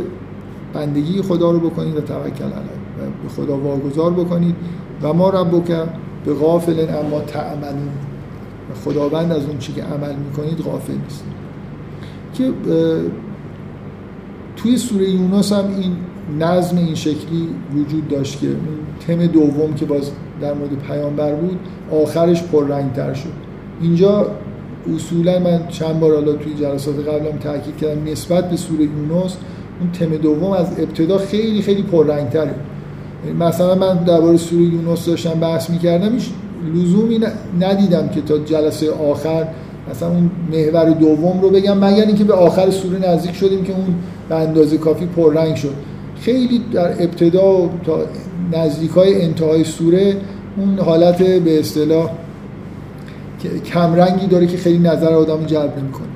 بندگی خدا رو بکنید و توکل علیه و به خدا واگذار بکنید و ما ربک به غافل اما تعملون. خداوند از اون چی که عمل می‌کنید غافل نیست. که توی سوره یونس هم این نظم این شکلی وجود داشت که تم دوم که باز در مورد پیامبر بود آخرش پررنگتر شد. اینجا اصولا من چند بار حالا توی جلسات قبلم تاکید کردم نسبت به سوره یونس اون تم دوم از ابتدا خیلی خیلی پررنگتره مثلا من درباره سوره یونس داشتم بحث می‌کردم لزومی ندیدم که تا جلسه آخر مثلا اون محور دوم رو بگم مگر اینکه به آخر سوره نزدیک شدیم که اون به اندازه کافی پررنگ شد. خیلی در ابتدا تا نزدیک های انتهای سوره اون حالت به اصطلاح کمرنگی داره که خیلی نظر آدم جلب نمی‌کنه.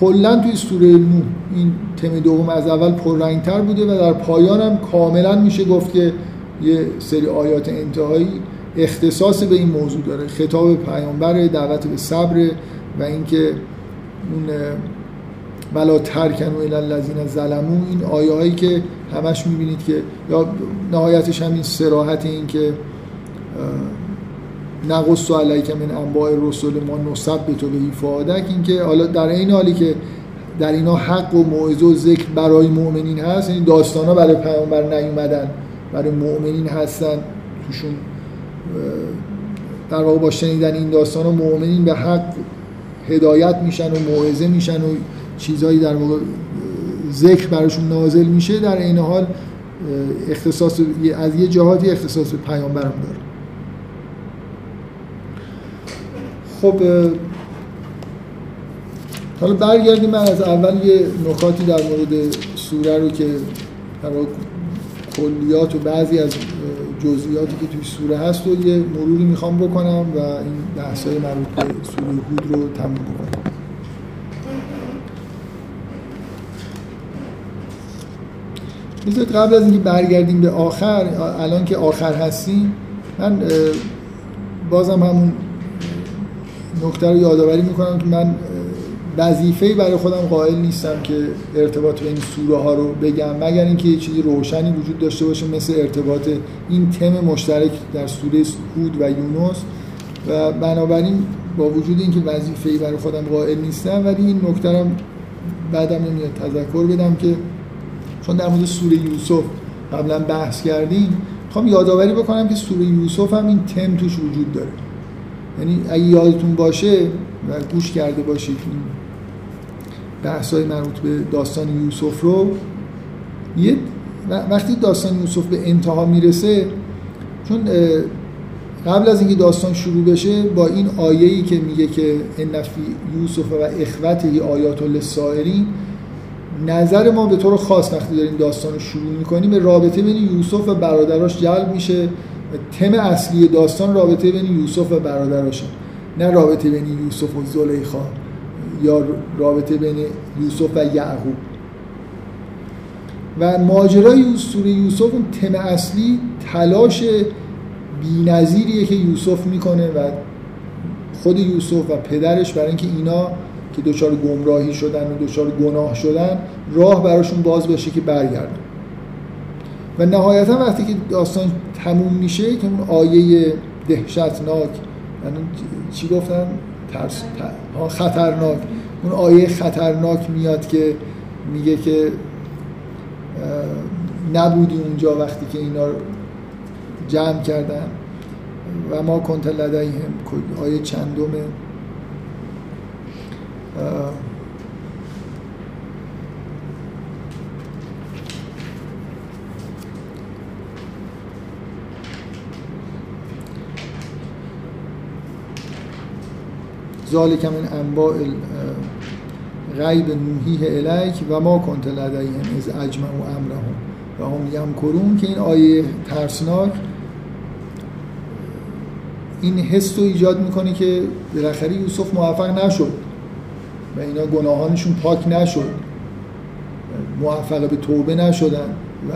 کلا توی سوره نوح این تم دوم از اول پررنگتر بوده و در پایان هم کاملا میشه گفت که یه سری آیات انتهایی اختصاص به این موضوع داره. خطاب پیامبر دعوت به صبر و اینکه اون ولا ترکنو الی الذین ظلمو این آیه هایی که همش می‌بینید که یا نهایتش همین سراحت این که نقص علیک من انباء رسول ما نصب تو به فادک این که حالا در این حالی که در اینا حق و موعظه و ذکر برای مؤمنین هست این داستان ها برای پیامبر نیومدن برای مؤمنین هستن. توشون در واقع با شنیدن این داستان ها مؤمنین به حق هدایت میشن و موعظه میشن و چیزهایی در واقع ذکر براشون نازل میشه در این حال اختصاص از یه جهاتی اختصاص به پیامبرم داره. خب حالا برگردیم من از اول یه نکاتی در مورد سوره رو که کلیات و بعضی از جزئیاتی که توی سوره هست و یه مروری می‌خوام بکنم و این بحثای مربوط به سوره هود رو تموم بکنم. بذارید قبل از اینکه برگردیم به آخر الان که آخر هستیم من بازم همون نکته رو یادآوری می‌کنم که من وظیفه‌ای برای خودم قائل نیستم که ارتباط بین سوره ها رو بگم مگر اینکه یه چیزی روشنی وجود داشته باشه مثل ارتباط این تم مشترک در سوره هود و یونس. و بنابراین با وجود اینکه وظیفه‌ای برای خودم قائل نیستم ولی این نکته رو بعدم نمیاد تذکر بدم که چون در مورد سوره یوسف قبلا بحث کردیم می‌خوام یادآوری بکنم که سوره یوسف هم این تم توش وجود داره. یعنی اگه یادتون باشه و گوش کرده باشید این بحثای مربوط به داستان یوسف رو یه وقتی داستان یوسف به انتها می‌رسه چون قبل از اینکه داستان شروع بشه با این آیه‌ای که میگه که ان فی یوسف و اخوته آیات للسائرین نظر ما به طور خاص وقتی داریم داستان رو شروع می‌کنیم به رابطه بین یوسف و برادراش جلب میشه تم اصلی داستان رابطه بین یوسف و برادراشه نه رابطه بین یوسف و زلیخا. یا رابطه بین یوسف و یعقوب. و ماجرای سوره یوسف اون تم اصلی تلاش بی‌نظیریه که یوسف می‌کنه و خود یوسف و پدرش برای اینکه اینا که دچار گمراهی شدن و دچار گناه شدن راه براشون باز بشه که برگردن. و نهایتا وقتی که داستان تموم میشه که اون آیه دهشتناک یعنی چی گفتن ترس خطرناک. اون آیه خطرناک میاد که میگه که نبودی اونجا وقتی که اینا جمع کردن. و ما کنت لدیهم. آیه چندمه؟ ذالک من انباء غیب نوحیه الیک و ما کنت لدیهم از اجمع و امرهم. و هم یمکرون که این آیه ترسناک این حس رو ایجاد می‌کنه که بالاخره یوسف موفق نشد و اینا گناهانشون پاک نشد. موفق به توبه نشدن و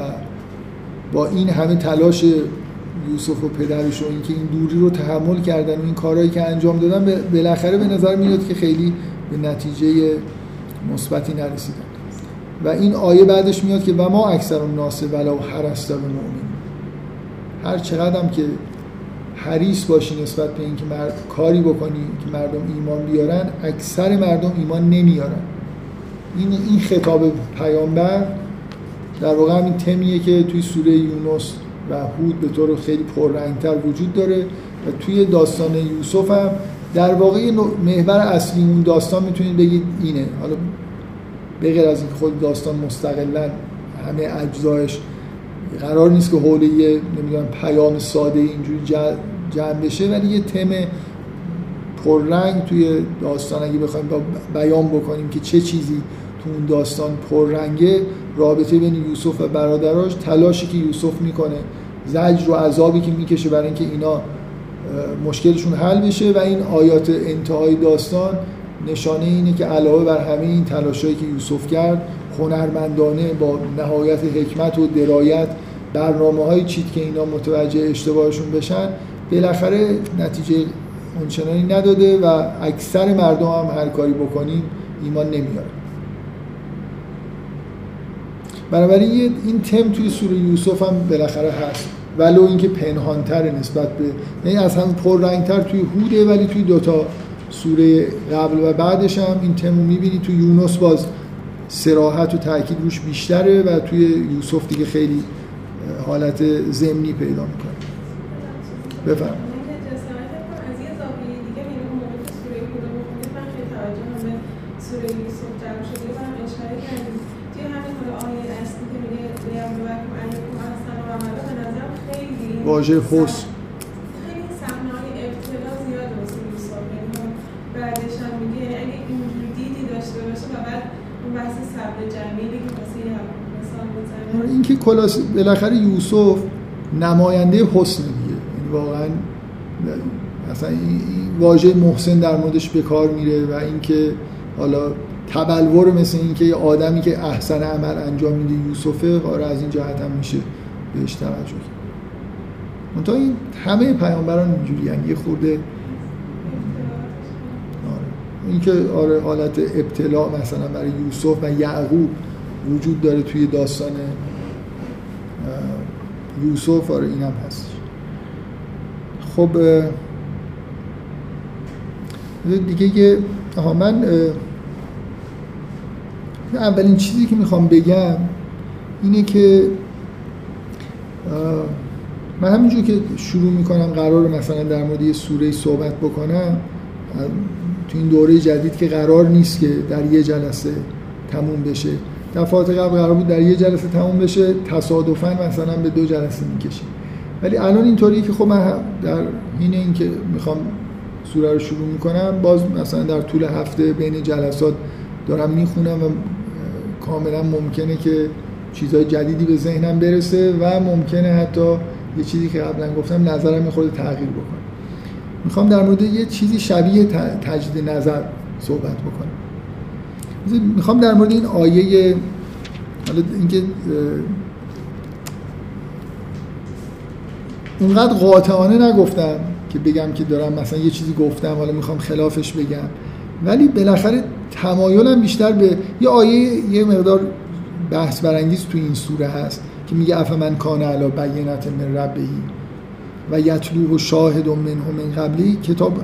با این همه تلاش یوسف و پدرش و اینکه این دوری رو تحمل کردن و این کارهایی که انجام دادن بالاخره به نظر میاد که خیلی به نتیجه مثبتی نرسیدن. و این آیه بعدش میاد که و ما اکثر ناس ولا و هر به مؤمن هر چقدر که حریص باشی نسبت به اینکه مرد کاری بکنی که مردم ایمان بیارن اکثر مردم ایمان نمیارن. این این خطاب پیامبر در واقع همین تمیه که توی سوره یونس و هود به طور خیلی پررنگتر وجود داره و توی داستان یوسف هم در واقع محور اصلی اون داستان می‌تونید بگید اینه. حالا به غیر از اینکه خود داستان مستقلا همه اجزایش قرار نیست که حول یه نمی‌دونم پیام ساده اینجوری جمع بشه ولی یه تم پررنگ توی داستان اگه بخوایم بیان بکنیم که چه چیزی تو اون داستان پررنگه رابطه بین یوسف و برادراش تلاشی که یوسف می‌کنه زجر و عذابی که می‌کشه برای اینکه اینا مشکلشون حل بشه و این آیات انتهای داستان نشانه اینه که علاوه بر همه این تلاشایی که یوسف کرد هنرمندانه با نهایت حکمت و درایت برنامه های چید که اینا متوجه اشتباهشون بشن بالاخره نتیجه اونچنانی نداده و اکثر مردم هم هر کاری بکنیم ایمان نمیاره. بنابراین این تم توی سوره یوسف هم بالاخره هست. ولو اینکه پنهانتر نسبت به یعنی از هم پررنگتر توی هوده ولی توی دوتا سوره قبل و بعدش هم این تمو می‌بینی. توی یونس باز سراحت و تاکید روش بیشتره و توی یوسف دیگه خیلی حالت زمینی پیدا می‌کنه. بفرم واژه حسن خیلی صحنه های ابتلا زیاد واسه یوسف یعنی بعدش هم میگه یعنی اگه اینجور دیدی داشته باشه و بعد اون بحث صبر جمیلی که واسه یه مثال بزنه. این که کلاس بالاخره یوسف نماینده حسن دیگه. یعنی واقعا مثلا این واژه محسن در موردش به کار میره و اینکه حالا تبلور مثل اینکه یه آدمی که احسن عمل انجام میده یوسفه قرار از این جهت هم میشه بهش توجه کرد. منتها این همه پیامبران اینجوری یه خورده آره. اینکه آره حالت ابتلا مثلا برای یوسف و یعقوب وجود داره توی داستان یوسف آره این هم هست خب دیگه که من اولین چیزی که می‌خوام بگم اینه که من همینجور که شروع می‌کنم قرار مثلا در مورد یه سوره صحبت بکنم تو این دوره جدید که قرار نیست که در یه جلسه تموم بشه. دفعات قبل قرار بود در یه جلسه تموم بشه تصادفا مثلا به دو جلسه می‌کشه. ولی الان اینطوری که خب من در این این که می‌خوام سوره رو شروع می‌کنم باز مثلا در طول هفته بین جلسات دارم می‌خونم و کاملا ممکنه که چیزهای جدیدی به ذهنم برسه و ممکنه حتی یه چیزی که قبلا گفتم نظرم خورده تغییر بکنه. می‌خوام در مورد یه چیزی شبیه تجدید نظر صحبت بکنم. می‌خوام در مورد این آیه حالا اینکه اونقدر قاطعانه نگفتم که بگم که دارم مثلا یه چیزی گفتم حالا می‌خوام خلافش بگم. ولی بالاخره تمایلم بیشتر به یه آیه یه مقدار بحث برانگیز تو این سوره هست. که میگه افمن کان علی بینت من ربهی و یتلوه شاهد منه من قبلی کتاب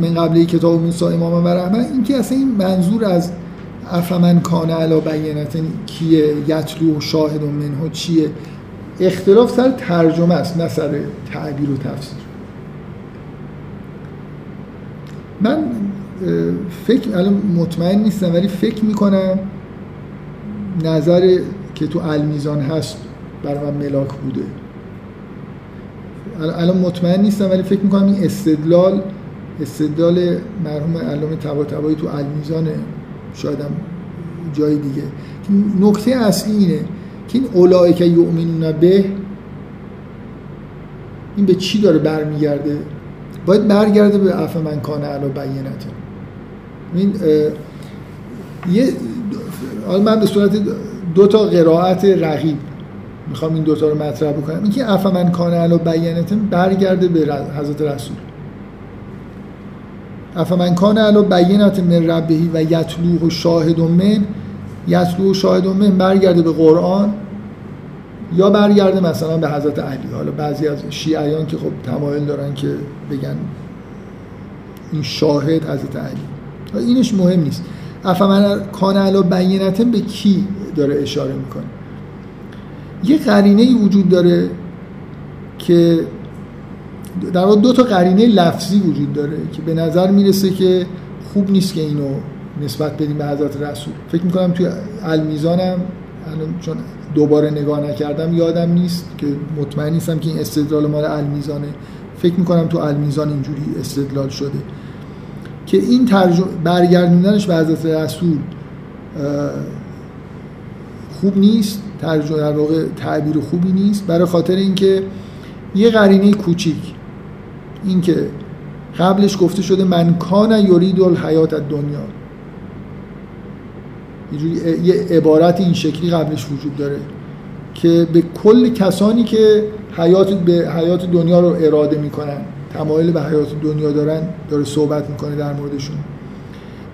من قبلی کتاب موسی امام و رحمه. این که اصلا این منظور از افمن کان علی بینت کیه؟ یتلوه شاهد منه چیه؟ اختلاف سر ترجمه است نه سر تعبیر و تفسیر. من فکر الان مطمئن نیستم ولی فکر می‌کنم نظر که تو المیزان هست برای من ملاک بوده. الان مطمئن نیستم ولی فکر می‌کنم این استدلال استدلال مرحوم علامه طباطبایی تو المیزانه. شاید هم جای دیگه. نکته اصلی اینه که این اولای که یؤمنون به این به چی داره برمیگرده؟ باید برگرده به عفو من کان علا این یه حالا من به صورت دو تا قرائت رقیب. می‌خوام این دوتا رو مطرح بکنم. اینکه افمن کان علا برگرده به حضرت رسول. افمن کان علا بینت من ربهی و یتلوه و شاهد من. یتلوه و شاهد من برگرده به قرآن یا برگرده مثلا به حضرت علی. حالا بعضی از شیعیان که خب تمایل دارن که بگن این شاهد حضرت علی. اینش مهم نیست. افمن کان علا به کی داره اشاره می‌کنه. یه قرینه ای وجود داره که در واقع دو تا قرینه لفظی وجود داره که به نظر می‌رسه که خوب نیست که اینو نسبت بدیم به حضرت رسول. فکر می‌کنم توی المیزانم چون دوباره نگاه نکردم یادم نیست که مطمئن نیستم که این استدلال مال المیزانه. فکر می‌کنم تو المیزان اینجوری استدلال شده. که این ترجمه برگردوندنش به حضرت رسول خوب نیست ترجمه در واقع تعبیر خوبی نیست برای خاطر اینکه یه قرینه کوچیک. اینکه قبلش گفته شده من کان یرید الحیات دنیا یه عبارت این شکلی قبلش وجود داره که به کل کسانی که حیات به حیات دنیا رو اراده می‌کنن تمایل به حیات دنیا دارن داره صحبت می‌کنه در موردشون.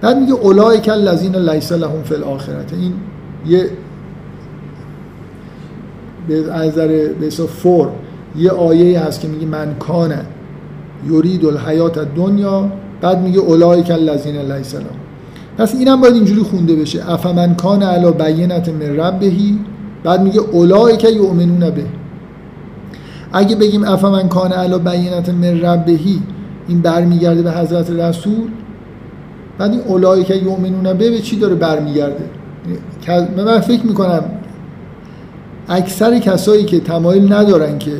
بعد میگه اولئک الذین لیس لهم فی الاخرته این یه به نظر به فور یه آیه هست که میگه من کانه یرید الحیات دنیا بعد میگه اولئک الذین لیس لهم. پس اینم باید اینجوری خونده بشه. افمن کان علی بینت من ربهی بعد میگه اولئک یؤمنون به. اگه بگیم افمن کان علی بینت من ربهی این برمیگرده به حضرت رسول بعد این اولئک یؤمنون به به چی داره برمیگرده؟ من فکر می‌کنم اکثر کسایی که تمایل ندارن که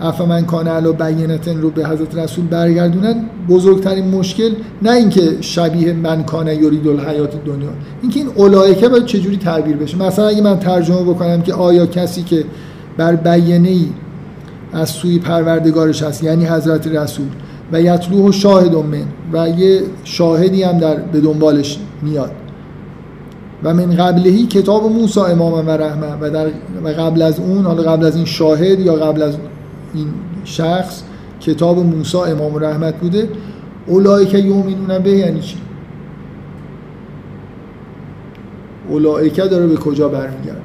افمن کان علا بینتن رو به حضرت رسول برگردونن بزرگترین مشکل نه اینکه شبیه من کان یرید الحیات دنیا. اینکه این اولایکه باید چجوری تعبیر بشه؟ مثلا اگه من ترجمه بکنم که آیا کسی که بر بیانه از سوی پروردگارش هست یعنی حضرت رسول و یطلوه شاهد من و یه شاهدی هم در به دنبالش میاد. و من قبلهی کتاب موسی امام و رحمه و, در و قبل از اون حالا قبل از این شاهد یا قبل از این شخص کتاب موسی امام رحمت بوده. اولایی که یومینون به یعنی چی؟ اولایکه داره به کجا برمیگرده؟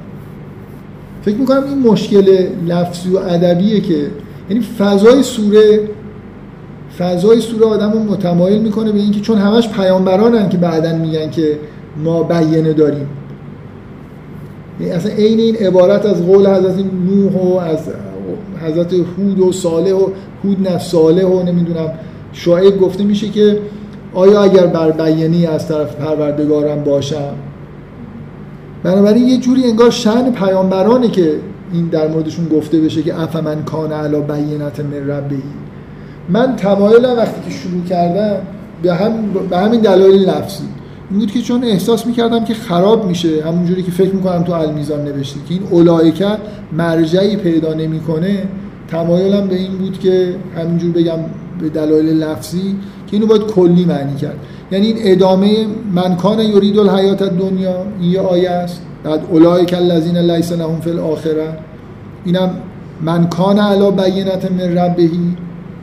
فکر می‌کنم این مشکل لفظی و ادبیه که یعنی فضای سوره فضای سوره آدم رو متمایل می‌کنه به اینکه چون همش پیامبرانن که بعدا میگن که ما بیانه داریم. یعنی اصلا عین این عبارت از قول حضرت نوح و از حضرت هود و صالح و هود نفس صالح و نمی‌دونم. شاید گفته میشه که آیا اگر بر بیانی از طرف پروردگارم باشم؟ بنابراین یه جوری انگار شن پیامبرانه که این در موردشون گفته بشه که افمن کان علا بینت من ربی. من تمایلم وقتی که شروع کردم به, هم به همین دلایل لفظی. این بود که چون احساس می‌کردم که خراب میشه همونجوری که فکر می‌کنم تو المیزان نوشته که این اولایکه مرجعی پیدا نمی‌کنه تمایلم به این بود که همینجور بگم به دلایل لفظی که اینو باید کلی معنی کرد. یعنی این ادامه من کان یرید الحیات دنیا این یه آیه است. بعد اولایک الذین لیس لهم فی الاخره. اینم من کان علی بینت من ربهی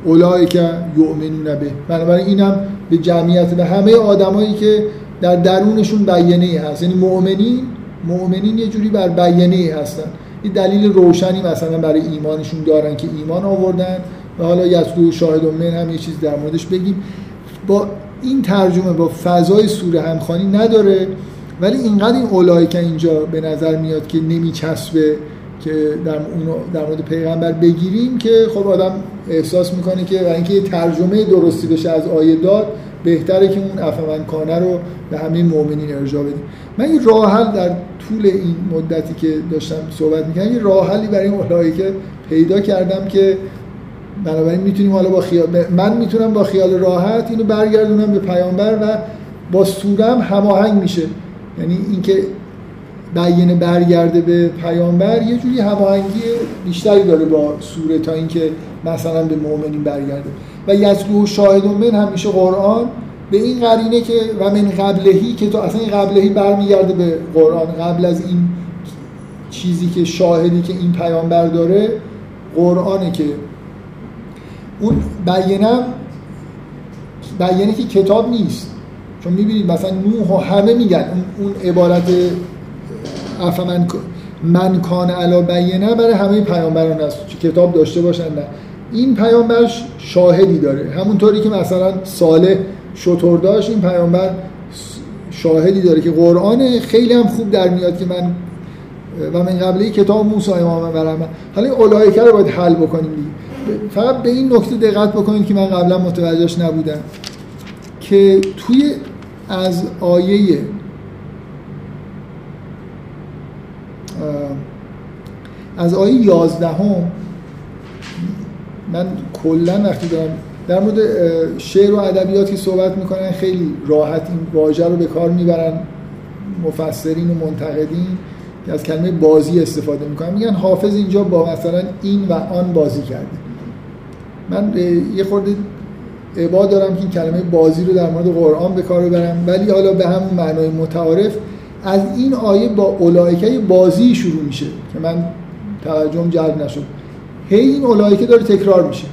اولایک یؤمنون به. بنابراین اینم به جمعیت به همه آدمایی که در درونشون بیانه ای هست. یعنی مؤمنین مؤمنین یه جوری بر بیانه ای هستن. این دلیل روشنی مثلا برای ایمانشون دارن که ایمان آوردن. و حالا یسلو شاهد من هم یه چیز در موردش بگیم. با این ترجمه با فضای سوره همخانی نداره. ولی اینقدر این که اینجا به نظر میاد که نمیچسبه که در, در مورد پیغمبر بگیریم که خب آدم احساس می‌کنه که اینکه یه ترجمه درستی بشه از آیه داد بهتره که اون افمن کانه رو به همه مؤمنین ارجاع بدیم. من این راه حل در طول این مدتی که داشتم صحبت می‌کنم یه راه حلی برای اولایی که پیدا کردم که بنابراین می‌تونیم حالا با خیال من می‌تونم با خیال راحت اینو برگردونم به پیامبر و با سورم هماهنگ میشه. یعنی اینکه بیانه برگرده به پیامبر یه جوری هماهنگی بیشتری داره با سوره تا اینکه مثلا به مؤمنین برگرده. و یتلو شاهد من همیشه قرآن به این قرینه که و من قبلهی که تو اصلا این قبلهی برمیگرده به قرآن. قبل از این چیزی که شاهدی که این پیامبر داره قرآنه که اون بیانم بیانه که کتاب نیست. چون می‌بینید مثلا نوح و همه میگن اون عبارت افمن من کان علا بیانه برای همه پیامبران است کتاب داشته باشن نه. این پیامبر شاهدی داره. همونطوری که مثلا صالح شطور داشت این پیامبر شاهدی داره که قرآن خیلی هم خوب در میاد که من و من قبلی کتاب موسی امام رحمه حالا این اولایکه رو باید حل بکنیم دیگه. فقط به این نکته دقت بکنید که من قبلا متوجهش نبودم که توی از آیه از آیه یازدهم من کلا وقتی دارم در مورد شعر و ادبیاتی صحبت می‌کنن خیلی راحت این واژه رو به کار می‌برن مفسرین و منتقدین که از کلمه بازی استفاده می‌کنن. میگن حافظ اینجا با مثلا این و آن بازی کرده. من یه خورده عبا دارم که این کلمه بازی رو در مورد قرآن به کار ببرم ولی حالا به همون معنای متعارف از این آیه با اولایکه بازی شروع میشه که من توجهم جلب نشد. هی این اولایکه داره تکرار میشه.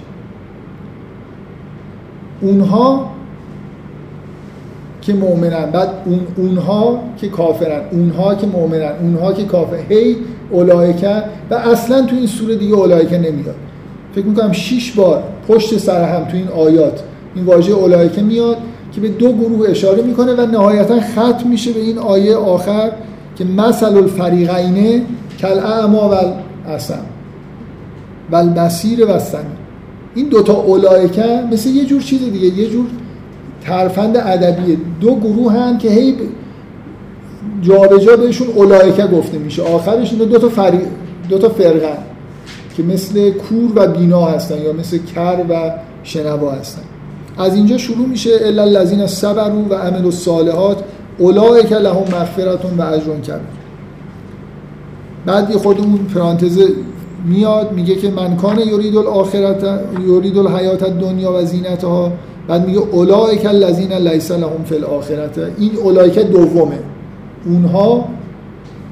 اونها که مؤمنن بعد اون اونها که کافرن اونها که مؤمنن اونها که کافر. هی اولایکه و اصلا تو این سوره دیگه اولایکه نمیاد. فکر می‌کنم شش بار پشت سر هم تو این آیات این واژه اولایکه میاد. که به دو گروه اشاره می‌کنه و نهایتا ختم میشه به این آیه آخر که مثل الفریقین کل اعما و الاسم و البصیر و این دوتا اولایکه مثل یه جور چیز دیگه یه جور ترفند ادبی دو گروه هن که هی جابجا بهشون اولایکه گفته میشه. آخرش اینا دو تا فری... دو تا فرقن که مثل کور و بینا هستن یا مثل کر و شنوا هستن. از اینجا شروع میشه الا الذین صبروا و عملوا الصالحات اولئک لهم مغفرت و اجر کبیر. بعد یه خود اون پرانتز میاد میگه که من کان یرید الاخرت یرید الحیات الدنیا و زینتها بعد میگه اولئک الذین لیس لهم فی الاخرت. این اولئک دومه. اونها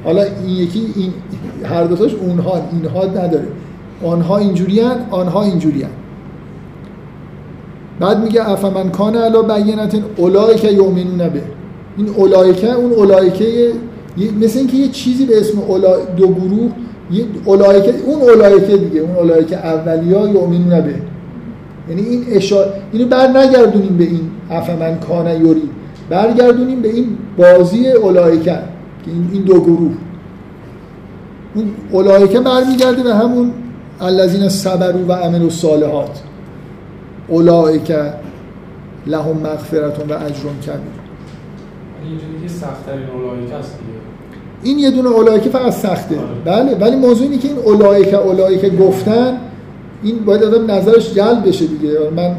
حالا این یکی این هر دوتاش اونها اینها نداره. آنها اینجوریان آنها اینجوریان. بعد میگه افمن کان علا بینت اولئک یؤمنون به. این اولایکه اون اولایکه مثل اینکه یه چیزی به اسم اولا دو گروه اولایکه اون اولایکه دیگه اون اولایکه اولیا یؤمنون به. یعنی این اشاره اینو بر نگردونیم به این افمن کان یوری. برگردونیم به این بازی اولایکه که این, این دو گروه. اون اولایکه برمیگرده به همون الذین صبروا و عملوا الصالحات. اولایکه لهم مغفرت و اجر کبیر. دیگه. این یه دونه اولایکه فقط سخته. آره. بله ولی موضوع اینه که این اولایکه اولایکه گفتن این باید آدم نظرش جلب بشه دیگه. من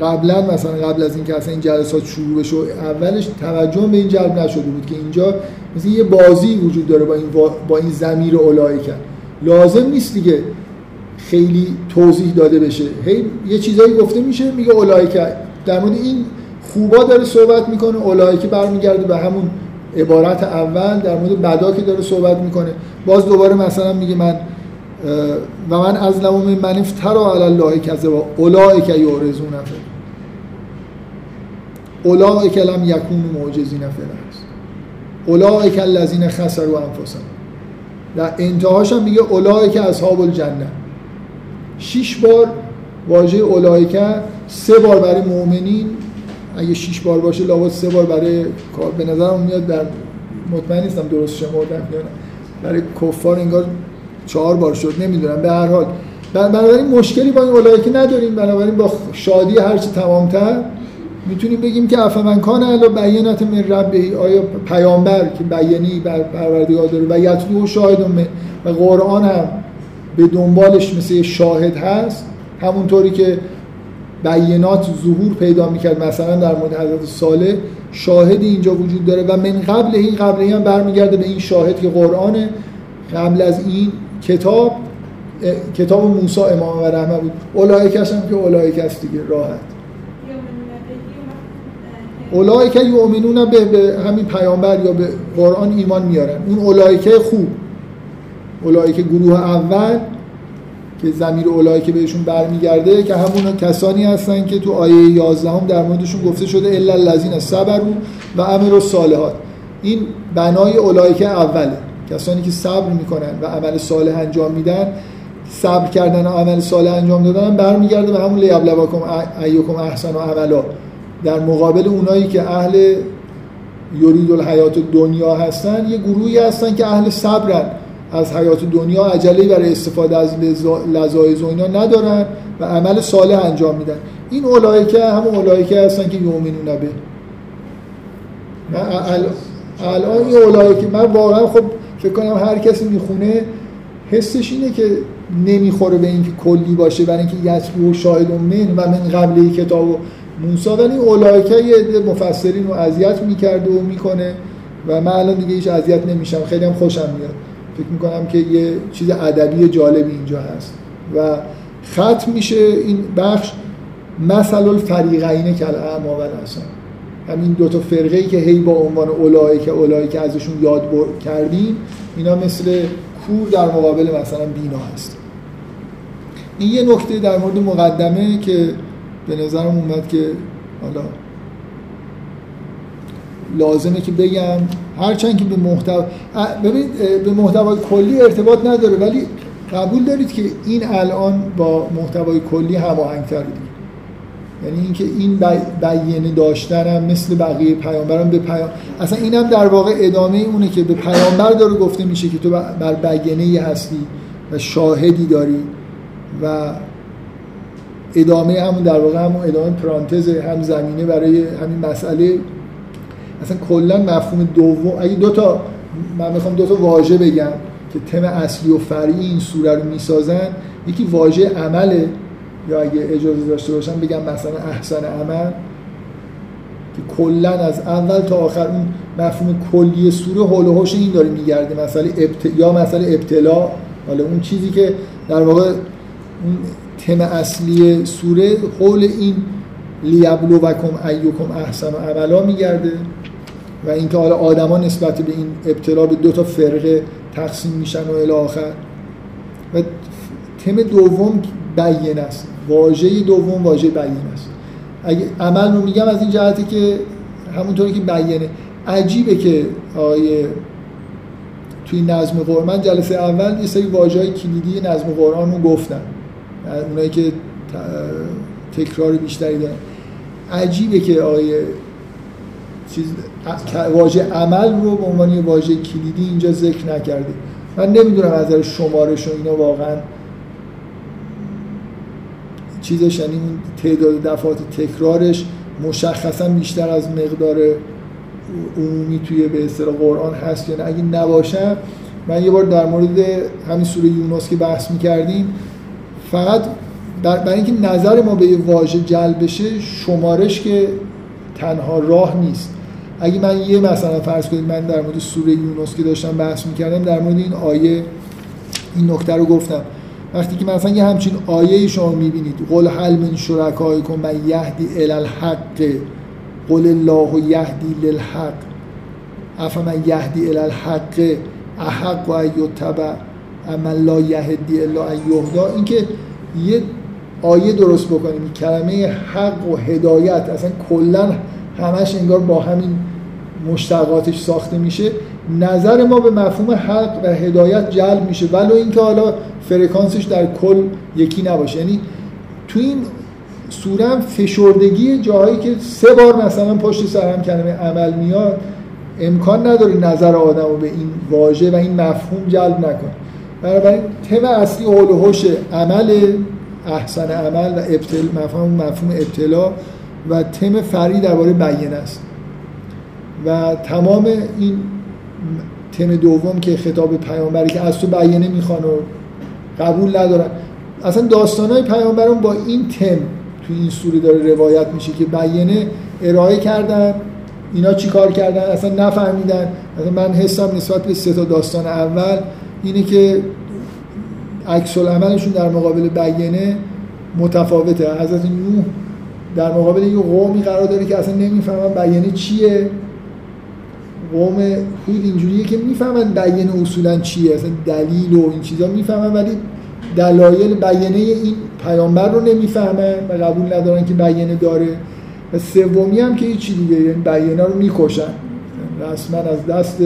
قبلا مثلا قبل از اینکه اصلا این جلسات شروع بشه اولش توجه به این جلب نشده بود که اینجا مثل یه بازی وجود داره با این با این ضمیر اولایکه لازم نیست دیگه. خیلی توضیح داده بشه. هی یه چیزایی گفته میشه میگه اولایکه در مورد این خوبا داره صحبت می‌کنه اولایکه برمیگرده به همون عبارت اول در مورد بدا که داره صحبت می‌کنه. باز دوباره مثلا میگه من و من از لوم من افترا علی الله کذبا اولئک یعرضون فی. اولئک لم یکونوا معجزین فی الارض. اولئک الذین خسروا انفسهم. در انتهاش هم میگه اولئک اصحاب الجنه. شش بار واژه اولئک سه بار برای مؤمنین. اگه شش بار باشه لابد سه بار برای به نظرم میاد در مطمئن نیستم درست شمردم یا برای کفار انگار چهار بار شد. نمی‌دونم. به هر حال. بنابراین مشکلی با این اولایکه نداریم. بنابراین با شادی هرچی تمامتر می‌تونیم بگیم که افمن کان الا بینت من ربه. آیا پیامبر که بیانی بر پروردگار داره. و یتلو شاهد و قرآن هم به دنبالش مثل شاهد هست همونطوری که بینات ظهور پیدا می‌کرد مثلا در مورد حضرت صالح شاهدی اینجا وجود داره و من قبل این قبل هم برمیگرده به این شاهد که قرآنه. قبل از این کتاب کتاب موسی امام و رحمه بود. اولایک هستم که اولایک هست دیگه راحت. اولایک یؤمنون به, به همین پیامبر یا به قرآن ایمان میارن. اون اولایک خوب. اولایک گروه اول که زمیر اولایی که بهشون برمیگرده که همون کسانی هستن که تو آیه 11 هم در موردشون گفته شده الا الذین صبروا و امر الصالحات. این بنای اولایک اوله. کسانی که صبر می‌کنن و عمل صالح انجام میدن صبر کردن و عمل صالح انجام دادن برمیگرده به همون لیبلواکم ایکم احسن و عملا. در مقابل اونایی که اهل یرید الحیات دنیا هستن یه گروهی هستن که اهل صبرن. از حیات دنیا عجله برای استفاده از لذایز و اینا ندارن و عمل صالح انجام میدن. این اولایکه همون اولایکه هستن که یومنون به. الان این اولایکه من واقعا خب فکر کنم هر کسی می‌خونه حسش اینه که نمی‌خوره به اینکه کلی باشه برای اینکه یتلو و شاهد من و من قبل کتاب و موسی. ولی اولایکه یه مفسرین رو اذیت می‌کرده و می‌کنه و من الان دیگه هیچ اذیت نمیشم. خیلی هم خوشم میاد. فکر می‌کنم که یه چیز ادبی جالبی اینجا هست. و ختم میشه این بخش مثل الفریقین کل اعما و اصلا همین دو تا فرقه ای که هی با عنوان اولایی که اولایی که ازشون یاد کردیم اینا مثل کور در مقابل مثلا بینا هست. این یه نکته در مورد مقدمه که به نظرم اومد که حالا لازمه که بگم. هرچند که به محتوا ببینید به محتوای کلی ارتباط نداره ولی قبول دارید که این الان با محتوای کلی هماهنگ‌تره یعنی اینکه این بیانه داشتن هم مثل بقیه پیامبران به پیام اصلا اینم در واقع ادامه اونه که به پیامبر داره گفته میشه که تو بر بیانه هستی و شاهدی داری و ادامه همون در واقع همون ادامه پرانتز هم زمینه برای همین مسئله اصلا کلا مفهوم دوم اگه دو تا من می‌خوام دو تا واژه بگم که تم اصلی و فرعی این سوره رو می‌سازن یکی واژه عمله. یا اگه اجازه داشته باشم بگم مثلا احسن عمل که کلا از اول تا آخر اون مفهوم کلی سوره هول و این داره میگرده. مثلا ابت... یا مثلا ابتلا. حالا اون چیزی که در واقع اون تم اصلی سوره حول این لیبلوکم ایوکم احسن و عملا میگرده. و اینکه حالا آدما نسبت به این ابتلا به دو تا فرقه تقسیم میشن و الی آخر. و تم دوم بیان است. واژه دوم واژه بیان است. اگه عمل رو میگم از این جهتی که همونطوری که بیانه. عجیبه که آیه توی نظم قرآن جلسه اول یه سری واژه های کلیدی نظم قرآن رو گفتم. اونایی که تکرار بیشتری دارن. عجیبه که آیه چیز واژه عمل رو به عنوان واژه کلیدی اینجا ذکر نکرده من نمی‌دونم از نظر شمارش و اینا واقعا چیزش یعنی تعداد دفعات تکرارش مشخصا بیشتر از مقدار عمومی توی به اصطلاح قرآن هست یا نه. اگه نباشم من یه بار در مورد همین سوره یونس که بحث می‌کردیم فقط برای اینکه نظر ما به یه واژه جلب بشه شمارش که تنها راه نیست. اگه من یه مثلا فرض کنید من در مورد سوره یونس که داشتم بحث می‌کردم در مورد این آیه این نکته رو گفتم. وقتی که مثلا یه همچین آیه شما می‌بینید قل حل من شرکایکم من یهدی الالحق قل الله یهدی للحق. افا من یهدی الالحق احق و ایتبع اما لا یهدی الا ان یهدا اینکه یه آیه درست بکنیم کلمه حق و هدایت اصلا کلا همش انگار با همین مشتقاتش ساخته میشه. نظر ما به مفهوم حق و هدایت جلب میشه. ولو اینکه حالا فرکانسش در کل یکی نباشه. یعنی تو این سورم فشردگی جاهایی که سه بار مثلا پشت سر هم کلمه عمل میاد امکان نداره نظر آدم رو به این واژه و این مفهوم جلب نکنه. بنابراین تم اصلی حول عمل احسن عمل و ابتل مفهوم مفهوم ابتلا و تم فری درباره بیان است. و تمام این تم دوم که خطاب پیامبری که از تو بیانه می‌خوان و قبول ندارن. اصلا داستان های پیامبران با این تم تو این سوره داره روایت میشه که بیانه ارائه کردن. اینا چی کار کردن؟ اصلا نفهمیدن. اصلا من حسم نسبت به سه تا داستان اول اینه که عکس عملشون در مقابل بیانه متفاوته. حضرت نوح در مقابل یه قومی قرار داره که اصلا نمی‌فهمن بیانه چیه. قوم خود اینجوریه که می‌فهمن بیانه اصولا چیه. اصلا دلیل و این چیزا می‌فهمن ولی دلایل بیانه این پیامبر رو نمی‌فهمن و قبول ندارن که بیانه داره. و سومی هم که هیچی دیگه یعنی بیانه رو می‌کشن. رسما از دست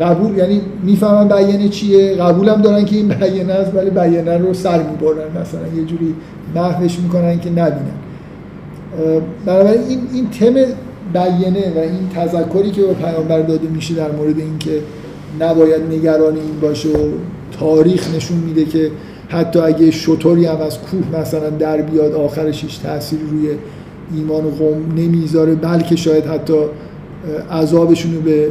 قبول یعنی می‌فهمن بیانه چیه. قبول هم دارن که این بیانه است ولی بیانه رو سر می‌برن. مثلا یه جوری محوش می‌کنن که نبینن. بنابراین این این تم بیانه و این تذکری که به پیامبر داده میشه در مورد اینکه نباید نگران این باشه و تاریخ نشون میده که حتی اگه شطوری هم از کوه مثلا در بیاد آخرش هیچ تأثیری روی ایمان و قوم نمی‌ذاره بلکه شاید حتی عذابشون رو به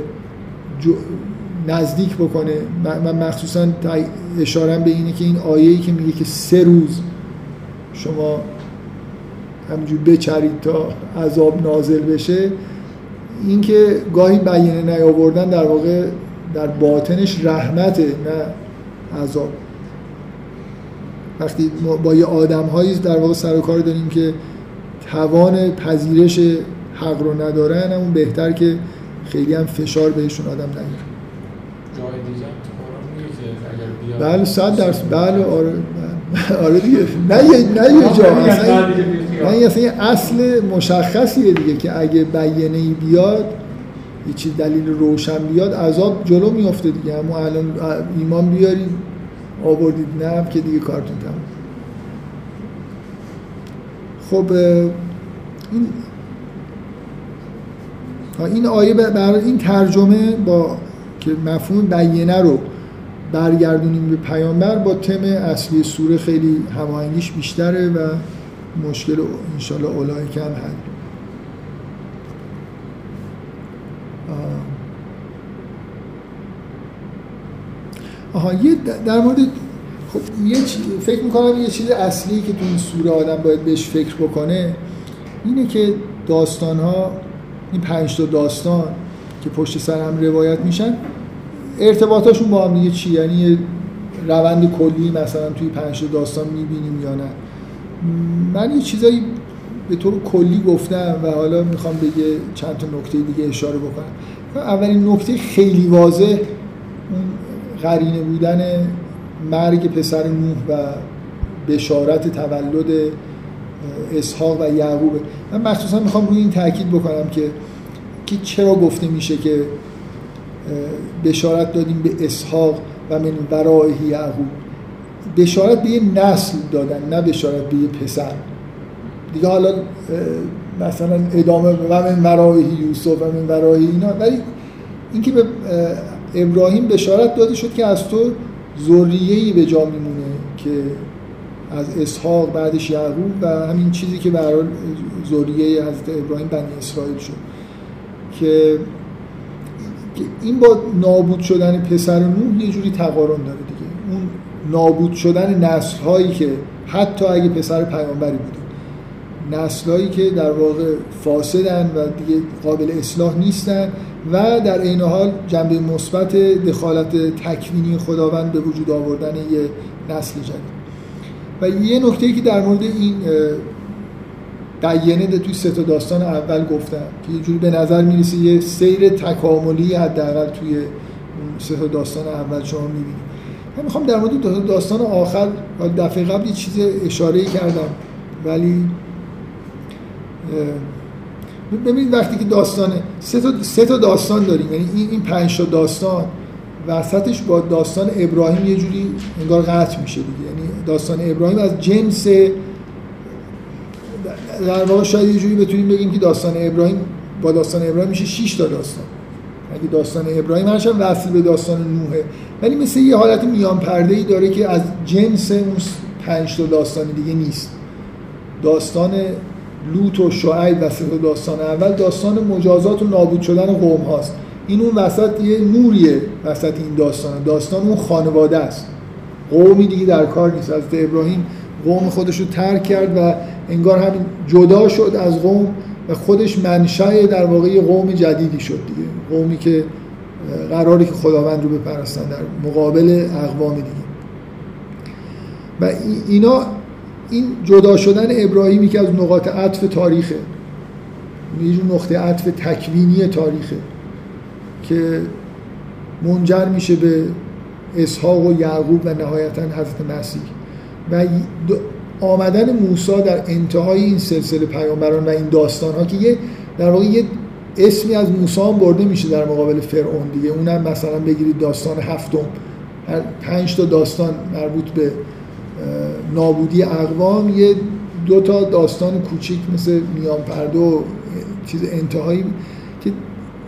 نزدیک بکنه. من مخصوصا اشارم به اینه که این آیه‌ای که میگه که سه روز شما همینجور بچرید تا عذاب نازل بشه. اینکه گاهی بیانه نیاوردن در واقع در باطنش رحمته نه عذاب. وقتی با یه آدم هایی در واقع سر و کار داریم که توان پذیرش حق رو ندارن اون بهتر که خیلی هم فشار بهشون آدم نگیره جای دیگه بله صد درصد. بله آره. آره دیگه. نه یه نه یه جا اصلا من اصلا یه اصل مشخصیه دیگه که اگه بیانه ای بیاد یه چیز دلیل روشن بیاد عذاب جلو میفته دیگه. اما الان ایمان بیارید آوردید نه هم که دیگه کارتون تمام خب این این آیه برای این ترجمه با که مفهوم بیانه رو برگردونیم به پیامبر با تم اصلی سوره خیلی هماهنگیش بیشتره و مشکل انشالله اولای کم حل آه. آها یه در مورد خب یه فکر می‌کنم یه چیز اصلی که تو این سوره آدم باید بهش فکر بکنه اینه که داستان ها این پنج تا داستان که پشت سر هم روایت میشن ارتباطاشون با هم دیگه چی؟ یعنی یه روند کلی مثلا توی پنج تا داستان می‌بینیم یا نه؟ من یه چیزایی به طور کلی گفتم و حالا می‌خوام به چند تا نکته دیگه اشاره بکنم. اولین نکته خیلی واضح اون قرینه بودن مرگ پسر نوح و بشارت تولد اسحاق و یعقوبه من مخصوصا می‌خوام روی این تاکید بکنم که که چرا گفته میشه که بشارت دادیم به اسحاق و من ورائه یعقوب. بشارت به یه نسل دادن نه بشارت به یه پسر. دیگه حالا مثلا ادامه و من ورائه یوسف و من ورائه اینا. ولی اینکه به اه، ابراهیم بشارت داده شد که از تو ذریه‌ای به جا میمونه که از اسحاق بعدش یعقوب و همین چیزی که برای ذریه حضرت ابراهیم بنی اسرائیل شد. که این با نابود شدن پسر نوح یه جوری تقارن داره دیگه. اون نابود شدن نسل هایی که حتی اگه پسر پیامبری بوده. نسل هایی که در واقع فاسدن و دیگه قابل اصلاح نیستن و در عین حال جنبه مثبت دخالت تکوینی خداوند به وجود آوردن یه نسل جدید. و یه نکته که در مورد این ده توی سه تا داستان اول گفتم که یه جوری به نظر می‌رسه یه سیر تکاملی حداقل توی سه تا داستان اول شما می‌بینید من می‌خوام در مورد دو تا داستان آخر دفعه قبل یه چیز اشاره کردم ولی ببینید وقتی که داستان سه تا, سه تا داستان داریم یعنی این این پنج تا داستان وسطش با داستان ابراهیم یه جوری انگار قطع میشه دیگه. یعنی داستان ابراهیم از جنس در واقع شاید یه جوری بتونیم بگیم که داستان ابراهیم با داستان ابراهیم میشه 6 تا داستان. اگه داستان ابراهیم هرچند وصل به داستان نوحه. ولی مثل یه حالت میان پرده ای داره که از جنس اون پنج تا داستان دیگه نیست. داستان لوط و شعیب و داستان اول داستان مجازات و نابود شدن قوم هاست. این اون وسط یه نوریه وسط این داستان. داستان اون خانواده است. قومی دیگه در کار نیست. از ابراهیم قوم خودش رو ترک کرد و انگار همین جدا شد از قوم و خودش منشأ در واقع قوم جدیدی شد دیگه. قومی که قراری که خداوند رو بپرستن در مقابل اقوام دیگه. و ای- اینا این جدا شدن ابراهیمی که از نقاط عطف تاریخه. یه جور نقطه عطف تکوینی تاریخه که منجر میشه به اسحاق و یعقوب و نهایتا حضرت مسیح. و آمدن موسی در انتهای این سلسله پیامبران و این داستان ها که یه در واقع یه اسمی از موسی هم برده میشه در مقابل فرعون دیگه. اونم مثلا بگیرید داستان هفتم. هر پنج تا داستان مربوط به نابودی اقوام یه دو تا داستان کوچیک مثل میان پرده و چیز انتهایی که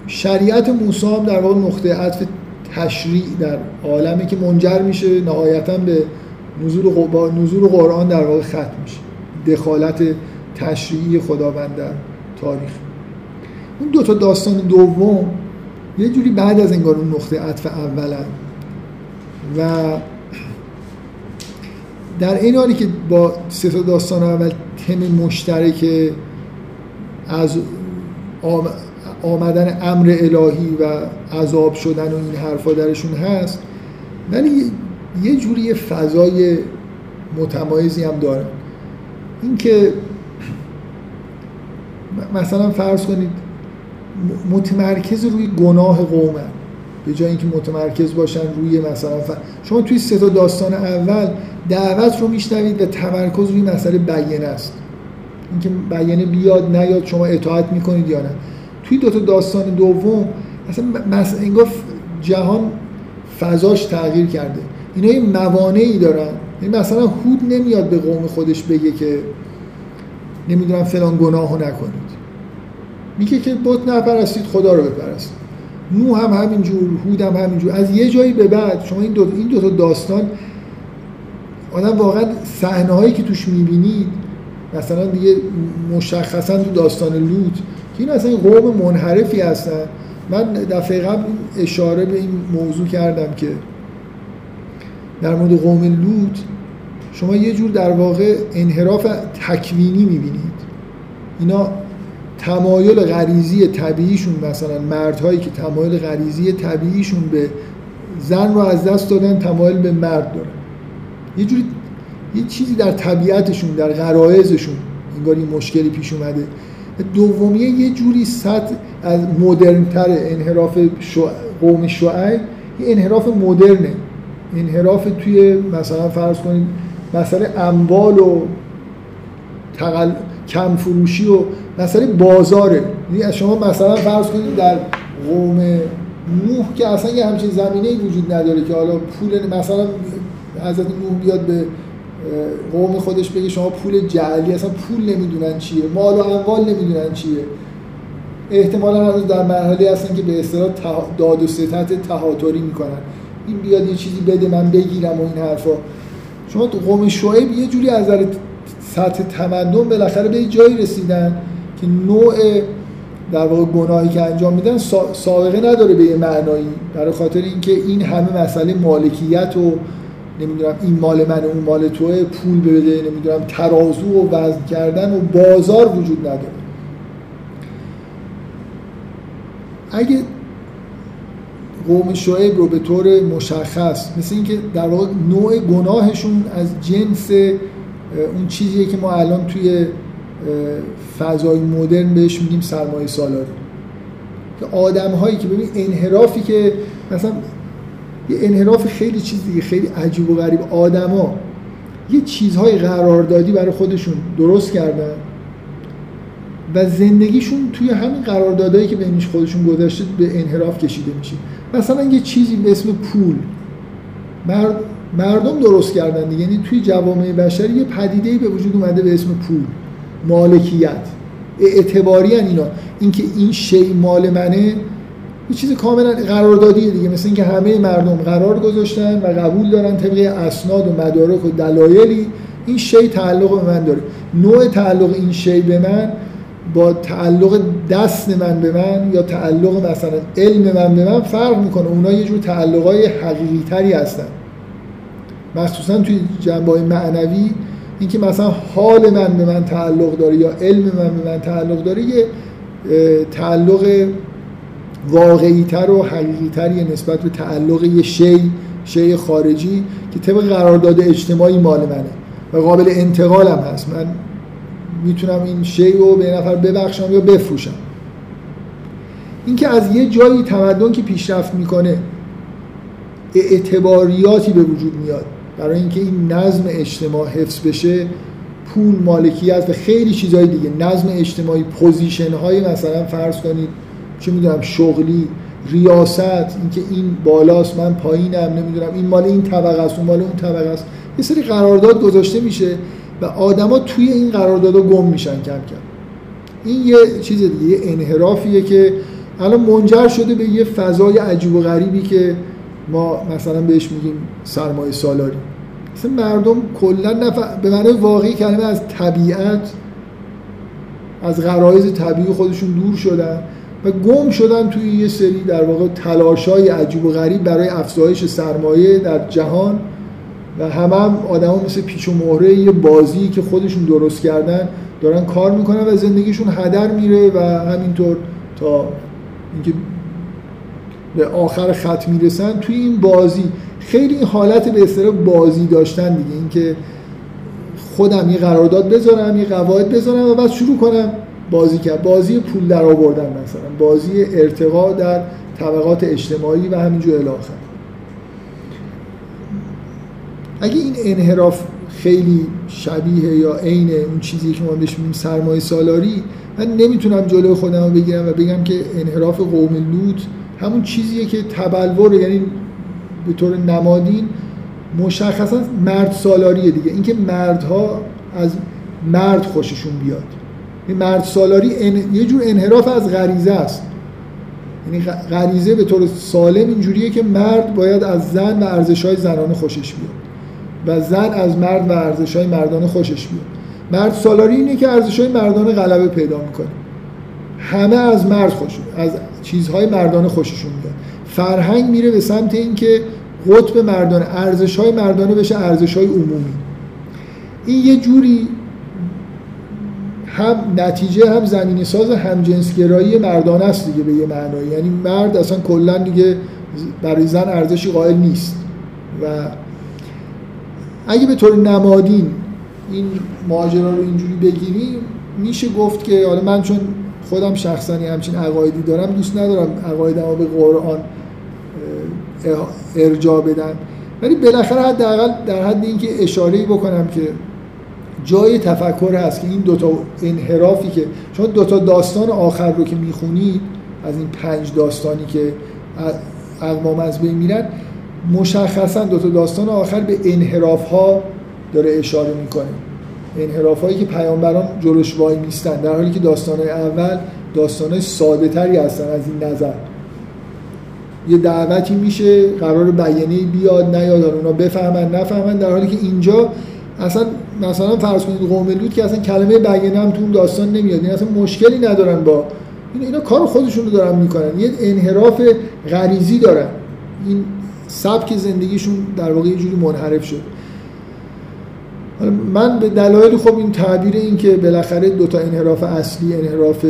شریعت موسی هم در واقع نقطه عطف تشریع در عالمه که منجر میشه نهایتا به نزول, با نزول قرآن در واقع ختم میشه. دخالت تشریعی خداوند در تاریخ. اون دو تا داستان دوم یه جوری بعد از انگار اون نقطه عطف اولن. و در این حالی که با سه تا داستان اول تم مشترک از آم- آمدن امر الهی و عذاب شدن و این حرفا درشون هست ولی یه- جوری یه فضای متمایزی هم دارن اینکه مثلا فرض کنید متمرکز روی گناه قومن. به جای اینکه متمرکز باشن روی مثلا ف... شما توی سه تا داستان اول دعوت رو میشنوید و تمرکز روی مسئله بیانه است. اینکه بیانه بیاد نیاد شما اطاعت می‌کنید یا نه. توی دو تا داستان دوم اصلا مثلا انگار جهان فضاش تغییر کرده. اینا یه موانعی دارن. یعنی مثلا هود نمیاد به قوم خودش بگه که نمی‌دونم فلان گناهو نکنید. میگه که بت نپرستید خدا رو بپرستید نو هم همینجور هود هم همینجور. از یه جایی به بعد شما این دو, این دو تا داستان آدم واقعا صحنه هایی که توش می‌بینید مثلا دیگه مشخصا تو داستان لوط که این اصلا قوم منحرفی هستن. من دفعه قبل اشاره به این موضوع کردم که در مورد قوم لوط شما یه جور در واقع انحراف تکوینی می‌بینید. اینا تمایل غریزی طبیعیشون مثلا مردهایی که تمایل غریزی طبیعیشون به زن رو از دست دادن تمایل به مرد دارن. یه جوری یه چیزی در طبیعتشون در غرایزشون انگار این مشکلی پیش اومده. دومیه یه جوری سطح از مدرنتر انحراف قوم شعیب یه انحراف مدرنه. انحراف توی مثلا فرض کنید مسئله اموال و تقل... کم فروشی و مسئله بازاره. یعنی از شما مثلا فرض کنید در قوم نوح که اصلا یه همچین زمینه وجود نداره که حالا پول مثلا حضرت نوح بیاد به قوم خودش بگه شما پول جعلی اصلا پول نمی‌دونن چیه. مال و اموال نمی‌دونن چیه. احتمالا هنوز در مرحله هستن که به اصطلاح داد و ستت تهاتری می‌کنن. این بیاد یه چیزی بده من بگیرم و این حرفا. شما تو قوم شعیب یه جوری از سطح تمدن بالاخره به جایی رسیدن که نوع در واقع گناهی که انجام میدن سابقه نداره به یه معنایی. برای خاطر اینکه این همه مسئله مالکیت و نمی‌دونم این مال من اون مال توه پول بده نمی‌دونم ترازو و وزن کردن و بازار وجود نداره. اگه قوم شعیب رو به طور مشخص مثل اینکه در واقع نوع گناهشون از جنس اون چیزیه که ما الان توی فضای مدرن بهش میگیم سرمایه سالاری. که آدم هایی که ببین انحرافی که مثلا یه انحراف خیلی چیز دیگه خیلی عجیب و غریب. آدما یه چیزهای قراردادی برای خودشون درست کردن و زندگیشون توی همین قراردادهایی که بینش خودشون گذاشته به انحراف کشیده میشه. مثلا یه چیزی به اسم پول مردم درست کردن دیگه. یعنی توی جوامع بشری یه پدیده به وجود اومده به اسم پول مالکیت. اعتباری اینا. اینکه این شی مال منه یه چیز کاملا قراردادیه دیگه. مثل اینکه همه مردم قرار گذاشتن و قبول دارن طبق اسناد و مدارک و دلایلی این شی تعلق به من داره. نوع تعلق این شی به من با تعلق دست من به من یا تعلق مثلا علم من به من فرق می‌کنه. اونا یه جور تعلقای حقیقی تری هستن. مخصوصا توی جنبه های معنوی اینکه مثلا حال من به من تعلق داره یا علم من به من تعلق داره یه تعلق واقعی تر و حقیقی نسبت به تعلق یه شی شی خارجی که طبق قرارداد اجتماعی مال منه. و قابل انتقال هم هست. من می‌تونم این شی رو به نفر ببخشم یا بفروشم. اینکه از یه جایی تمدن که پیشرفت می‌کنه اعتباریاتی به وجود میاد برای اینکه این نظم اجتماع حفظ بشه پول مالکیت و خیلی چیزهای دیگه نظم اجتماعی پوزیشن های مثلا فرض کنید چه می‌دونم شغلی ریاست اینکه این بالاست من پایینم نمی‌دونم این مال این طبقه است اون مال اون طبقه است. یه سری قرارداد گذاشته میشه و آدما توی این قراردادها گم میشن کم کم. این یه چیز دیگه یه انحرافیه که الان منجر شده به یه فضای عجیب و غریبی که ما مثلا بهش میگیم سرمایه سالاری. مثلا مردم کلا نف... به معنی واقعی کلمه از طبیعت از غرایز طبیعی خودشون دور شدن و گم شدن توی یه سری در واقع تلاشای عجیب و غریب برای افزایش سرمایه در جهان. و همه هم آدم مثل پیچ و مهره یه بازی که خودشون درست کردن دارن کار می‌کنن و زندگیشون هدر میره و همینطور تا اینکه به آخر خط می‌رسن توی این بازی. خیلی این حالت به اصطلاح بازی داشتن دیگه. اینکه خودم یه قرارداد بذارم یه قواعد بذارم و بعد شروع کنم بازی کرد. بازی پول در آوردن مثلا. بازی ارتقا در طبقات اجتماعی و همینجور الاخر اگه این انحراف خیلی شبیه یا عین اون چیزی که ما بهش میگیم سرمایه سالاری من نمی‌تونم جلوی خودم رو بگیرم و بگم که انحراف قوم لوط همون چیزیه که تبلور یعنی به طور نمادین مشخصا مرد سالاریه دیگه. اینکه مردها از مرد خوششون بیاد. این مرد سالاری یه جور انحراف از غریزه است. یعنی غریزه به طور سالم اینجوریه که مرد باید از زن و ارزش های زنانه خوشش بیاد. و زن از مرد و ارزش های مردانه خوشش بیاد مرد سالاری اینه که ارزش های مردانه غلبه پیدا می‌کنه. همه از مرد خوش از چیزهای مردانه خوششون میاد. فرهنگ میره به سمت اینکه قطب مردانه ارزش های مردانه بشه ارزش های عمومی. این یه جوری هم نتیجه هم زمینی ساز هم جنسگرایی مردانه است دیگه به یه معنایی یعنی مرد اصلا کلا دیگه برای زن ارزشی قائل نیست. و اگه به طور نمادین این ماجرا رو اینجوری بگیریم میشه گفت که حالا من چون خودم شخصا همچین عقایدی دارم دوست ندارم عقایدم به قرآن ارجاع بدن. ولی بالاخره حداقل در حد اینکه اشاره بکنم که جای تفکر هست که این دوتا انحرافی که چون دوتا داستان آخر رو که می‌خونید از این پنج داستانی که اقوام از بین میرن مشخصا دوتا داستان آخر به انحراف ها داره اشاره می‌کنه. انحراف هایی که پیامبران جلوش وای نیستن در حالی که داستان اول داستان ساده تری هستن از این نظر. یه دعوتی میشه قرار بیانیه بیاد نیاد اونا بفهمن نفهمن در حالی که اینجا اصلا مثلا فرض کنید قوم لوط که اصلا کلمه بیانیه هم تو اون داستان نمیاد. این اصلا مشکلی ندارن با این اینا کار خودشون رو دارن می‌کنن. یه انحراف غریزی دارن. این سبک زندگیشون در واقع یه جوری منحرف شد. من به دلایل خب این تعبیر این که بالاخره دو تا انحراف اصلی انحراف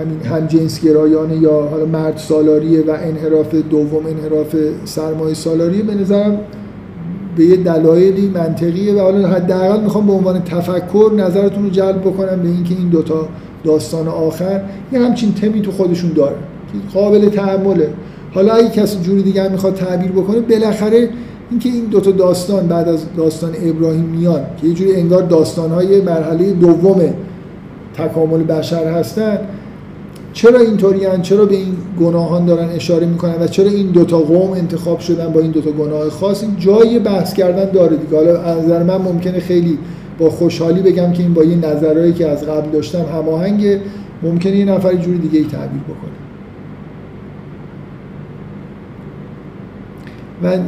همین هم جنس گرایانه یا حالا مرد سالاریه و انحراف دوم انحراف سرمایه سالاریه به نظرم به یه دلایلی منطقیه و حالا حداقل می‌خوام به عنوان تفکر نظرتون رو جلب بکنم به اینکه این دوتا داستان آخر یه همچین تمی تو خودشون داره قابل تحمله. حالا اگه کسی جوری دیگه می‌خواد تعبیر بکنه بالاخره اینکه این دوتا داستان بعد از داستان ابراهیم میان که یه جوری انگار داستانهای مرحله دوم تکامل بشر هستن چرا اینطوری چرا به این گناهان دارن اشاره می‌کنن؟ و چرا این دوتا قوم انتخاب شدن با این دوتا گناه خاص؟ این جای بحث کردن داره دیگه. حالا از نظر من ممکنه خیلی با خوشحالی بگم که این با یه نظرهایی که از قبل داشتم هماهنگ ممکنه یه نفر جوری دیگه ای تعبیر بکنه. و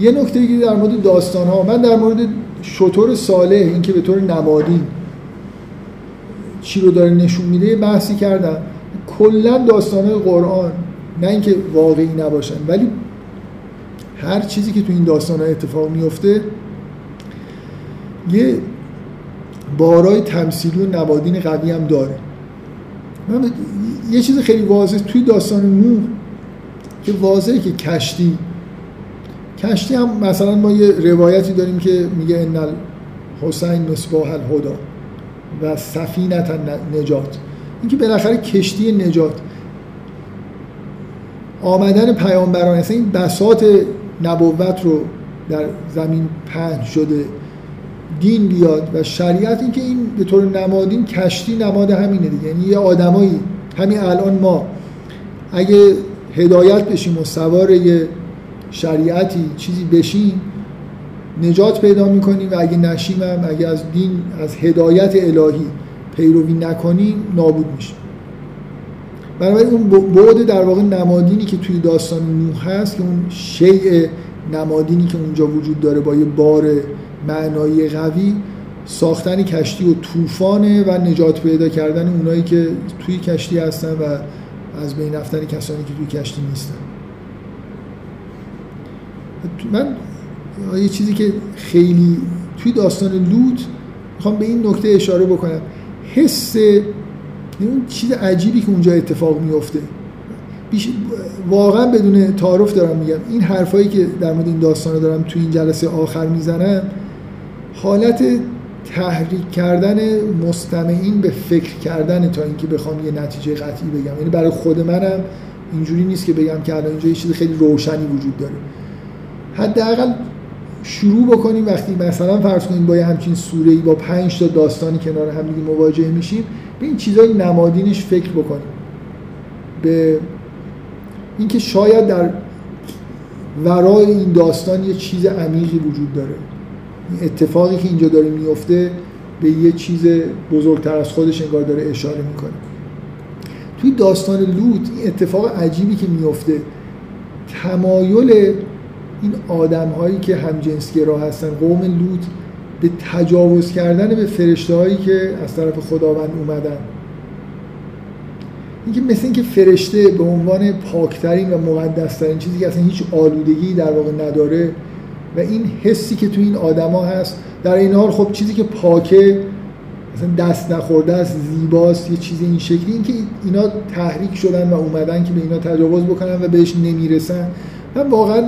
یه نکته دیگه در مورد داستان ها من در مورد شطور صالح اینکه به طور نمادین چی رو داره نشون میده بحثی کردم. کلا داستان قرآن نه اینکه واقعی نباشن ولی هر چیزی که تو این داستان ها اتفاق میفته یه بارای تمثیلی و نوادین قوی هم داره. من یه چیز خیلی واضح توی داستان نوح که واضحه که کشتی کشتی هم مثلا ما یه روایتی داریم که میگه ان حسین مصباح الهدا و سفینت نجات اینکه بالاخره کشتی نجات آمدن پیامبران اصلا این بساط نبوت رو در زمین پهن شده. دین بیاد و شریعت اینکه این به طور نمادین کشتی نماد همینه دیگه. یعنی یه آدمایی همین الان ما اگه هدایت بشیم و سوار یه شریعتی چیزی بشیم نجات پیدا می‌کنیم و اگه نشیم هم اگه از دین از هدایت الهی پیروی نکنیم نابود میشه بنابراین اون بعد در واقع نمادینی که توی داستان نوح هست که اون شیء نمادینی که اونجا وجود داره با یه بار معنایی قوی ساختن کشتی و طوفانه و نجات پیدا کردن اونایی که توی کشتی هستن و از بین رفتن کسانی که توی کشتی نیستن. من یه چیزی که خیلی توی داستان لوط می‌خوام به این نکته اشاره بکنم. حس اون چیز عجیبی که اونجا اتفاق میفته واقعا بدون تعارف دارم میگم. این حرفایی که در مورد این داستان دارم توی این جلسه آخر می‌زنم حالت تحریک کردن مستمعین به فکر کردن تا اینکه بخوام یه نتیجه قطعی بگم. یعنی برای خود منم اینجوری نیست که بگم که الان اینجا یه چیز خیلی روشنی وجود داره. حداقل شروع بکنیم وقتی مثلا فرض کنیم با همچین سوره با پنج تا داستانی کنار هم دیگه مواجه میشیم به این چیزای نمادینش فکر بکنیم. به اینکه شاید در ورای این داستان یه چیز عمیقی وجود داره. این اتفاقی که اینجا داره میفته به یه چیز بزرگتر از خودش انگار داره اشاره می‌کنه. توی داستان لوط این اتفاق عجیبی که میفته تمایل این آدم هایی که همجنسگرا هستن قوم لوط به تجاوز کردن به فرشته هایی که از طرف خداوند اومدن. اینکه مثل اینکه فرشته به عنوان پاکترین و مقدسترین چیزی که اصلا هیچ آلودگی در واقع نداره و این حسی که تو این آدما هست در این حال خب چیزی که پاکه مثلا دست نخورده است زیباست یه چیز این شکلی اینکه اینا تحریک شدن و اومدن که به اینا تجاوز بکنن و بهش نمی‌رسن. من واقعا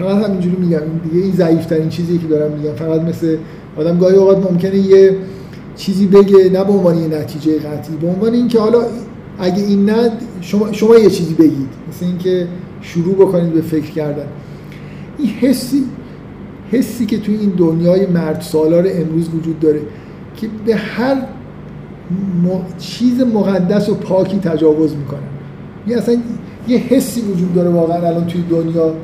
فقط همینجوری میگم دیگه این ضعیف ترین چیزی که دارم میگم. فقط مثل آدم گاهی اوقات ممکنه یه چیزی بگه نه به عنوان یه نتیجه قطعی به عنوان اینکه حالا اگه این نه شما, شما یه چیزی بگید. مثل اینکه شروع بکنید به فکر کردن. این حسی حسی که توی این دنیای مرد سالار امروز وجود داره که به هر چیز مقدس و پاکی تجاوز می‌کنن یه اصلا یه حسی وجود داره واقعا الان توی دنیا.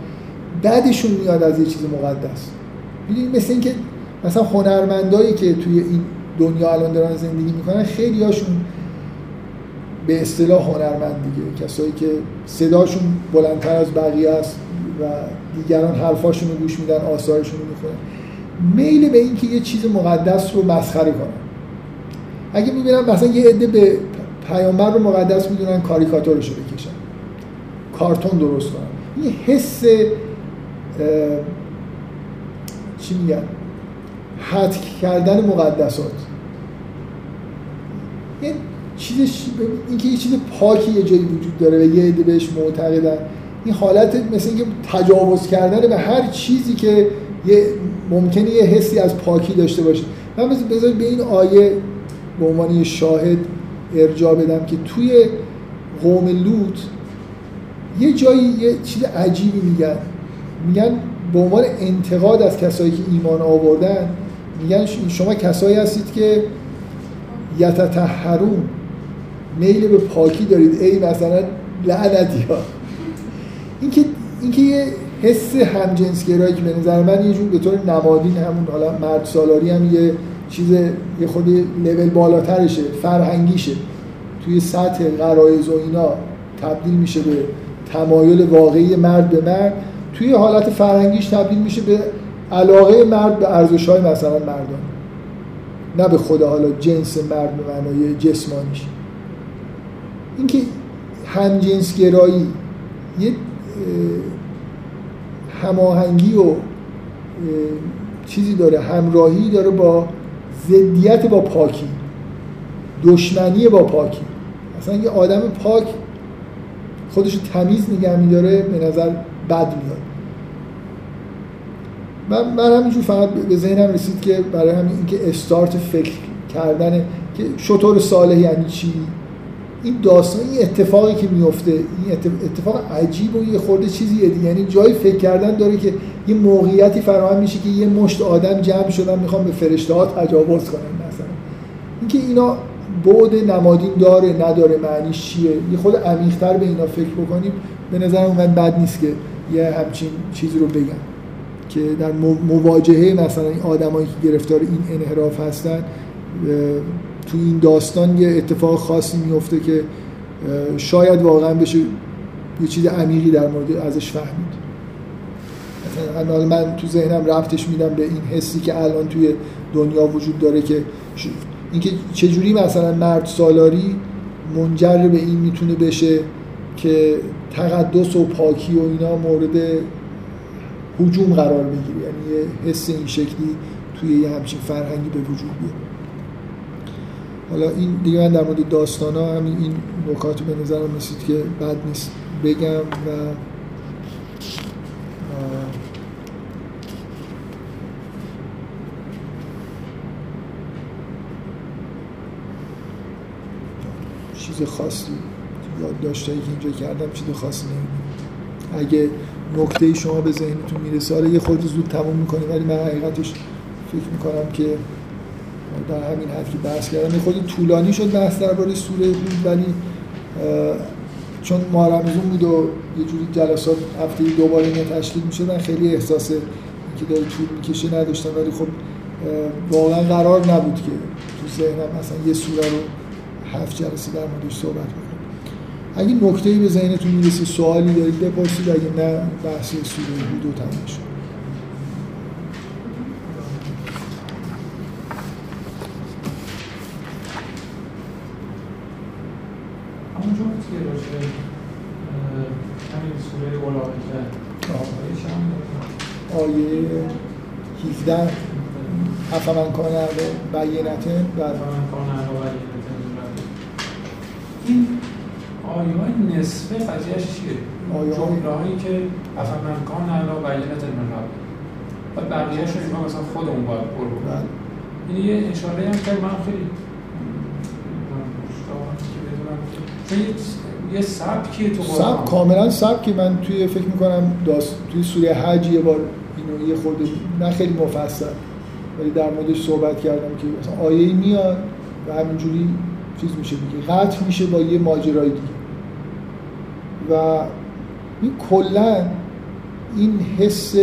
بعدشون میاد از یه چیز مقدس. می‌دونید مثل اینکه مثلا هنرمندایی که توی این دنیا الان دارن زندگی می‌کنن خیلی هاشون به اصطلاح هنرمند دیگه. کسایی که صداشون بلندتر از بقیه است و دیگران حرفاشون رو گوش میدن آثارشون رو می‌خونن. میل به اینکه یه چیز مقدس رو مسخره کنن. اگه می‌بینم مثلا یه عده به پیامبر رو مقدس می‌دونن کاریکاتورش رو بکشن. کارتون درست کنن. این حس چی میگن؟ حد کردن مقدسات. این چیزش اینکه یه چیز پاکی یه جایی وجود داره و یه عده بهش معتقدن. این حالت مثل اینکه تجاوز کردن به هر چیزی که یه ممکنه یه حسی از پاکی داشته باشه. من بذار به این آیه به عنوان یه شاهد ارجاع بدم که توی قوم لوط یه جایی یه چیز عجیبی میگن. میگن به عنوان انتقاد از کسایی که ایمان آوردن میگن شما کسایی هستید که یتطهرون میل به پاکی دارید. ای مثلا لعنتی ها. اینکه اینکه یه حس همجنسگرایی که به نظر من یه جور به طور نمادین همون حالا مرد سالاری هم یه چیز یه خود لول بالاترشه فرهنگیشه. توی سطح غرایز و اینا تبدیل میشه به تمایل واقعی مرد به مرد. توی حالت فرهنگیش تبدیل میشه به علاقه مرد به ارزش های مثلا مردان نه به خدا حالا جنس مرد به معنای جسمانیش. اینکه همجنسگرایی یه هماهنگی و چیزی داره همراهی داره با ضدیت با پاکی دشمنی با پاکی. اصلا یه آدم پاک خودش تمیز نگه میداره به نظر بد میاد. من, من همینجور فقط به ذهنم رسید که برای همین اینکه استارت فکر کردن که شطور صالح یعنی چی؟ این داستان این اتفاقی که میفته این اتفاق عجیب و یه خورده چیزیه یعنی جای فکر کردن داره که یه موقعیتی فراهم میشه که یه مشت آدم جمع شدن می‌خوام به فرشته ها تجاوز کنن مثلا. اینکه اینا بعد نمادین داره نداره معنیش چیه؟ یه خود عمیق‌تر به اینا فکر بکنیم به نظر من بد نیست که یه همچین چیزی رو بگم که در مواجهه مثلا این آدمایی که گرفتار این انحراف هستن تو این داستان یه اتفاق خاصی میفته که شاید واقعا بشه یه چیز عمیقی در مورد ازش فهمید. مثلا من تو ذهنم رفتش میدم به این حسی که الان توی دنیا وجود داره که اینکه چجوری مثلا مرد سالاری منجر به این می‌تونه بشه که تقدس و پاکی و اینا مورد حجوم قرار می‌گیره. یعنی یه حس این شکلی توی یه همچین فرهنگی به وجود بیاد حالا این دیگه من در مورد داستان ها همین این نکات به نظرم رسید که بد نیست بگم و چیز خاصی. یادداشتایی که اینجا کردم چیز خاصی نمی‌بینم اگه نکته شما به ذهنتون می‌رسه حالا یه خود زود تموم می‌کنیم ولی من حقیقتش فکر می‌کنم که در همین حد که بحث کردم یه خود طولانی شد بحث درباره سوره بود ولی چون ماه رمزون بود و یه جوری جلسات هفته دوباره اینا تشکیل میشه من خیلی احساس که داره طول می‌کشه نداشتم ولی خب واقعا قرار نبود که تو ذهنم مثلا یه سوره رو هفت جلسه در موردش صحبت بکنم اگه نکته به ذهنتون می‌رسه سوالی دارید بپرسید. اگه نه بحث سوره بود و تمام شد. آیه چند آیه 17 افمن کان علی بینته و افمن کان علی بینته این های نصفه قضیهش چیه؟ جمله هایی که افمن کان علی بینته من رب و بقیهش رو اینا مثلا خودمون باید پر کنیم این یه اشاره هم که من خیلی چون یه سبکیه تو سبک کاملا سبکی. من توی فکر می‌کنم داست توی سوره حج یه بار اینو یه خورده نه خیلی مفصل ولی در موردش صحبت کردم که مثلا آیه میاد و همینجوری چیز میشه دیگه. قطع میشه با یه ماجرای دیگه. و این کلا این حس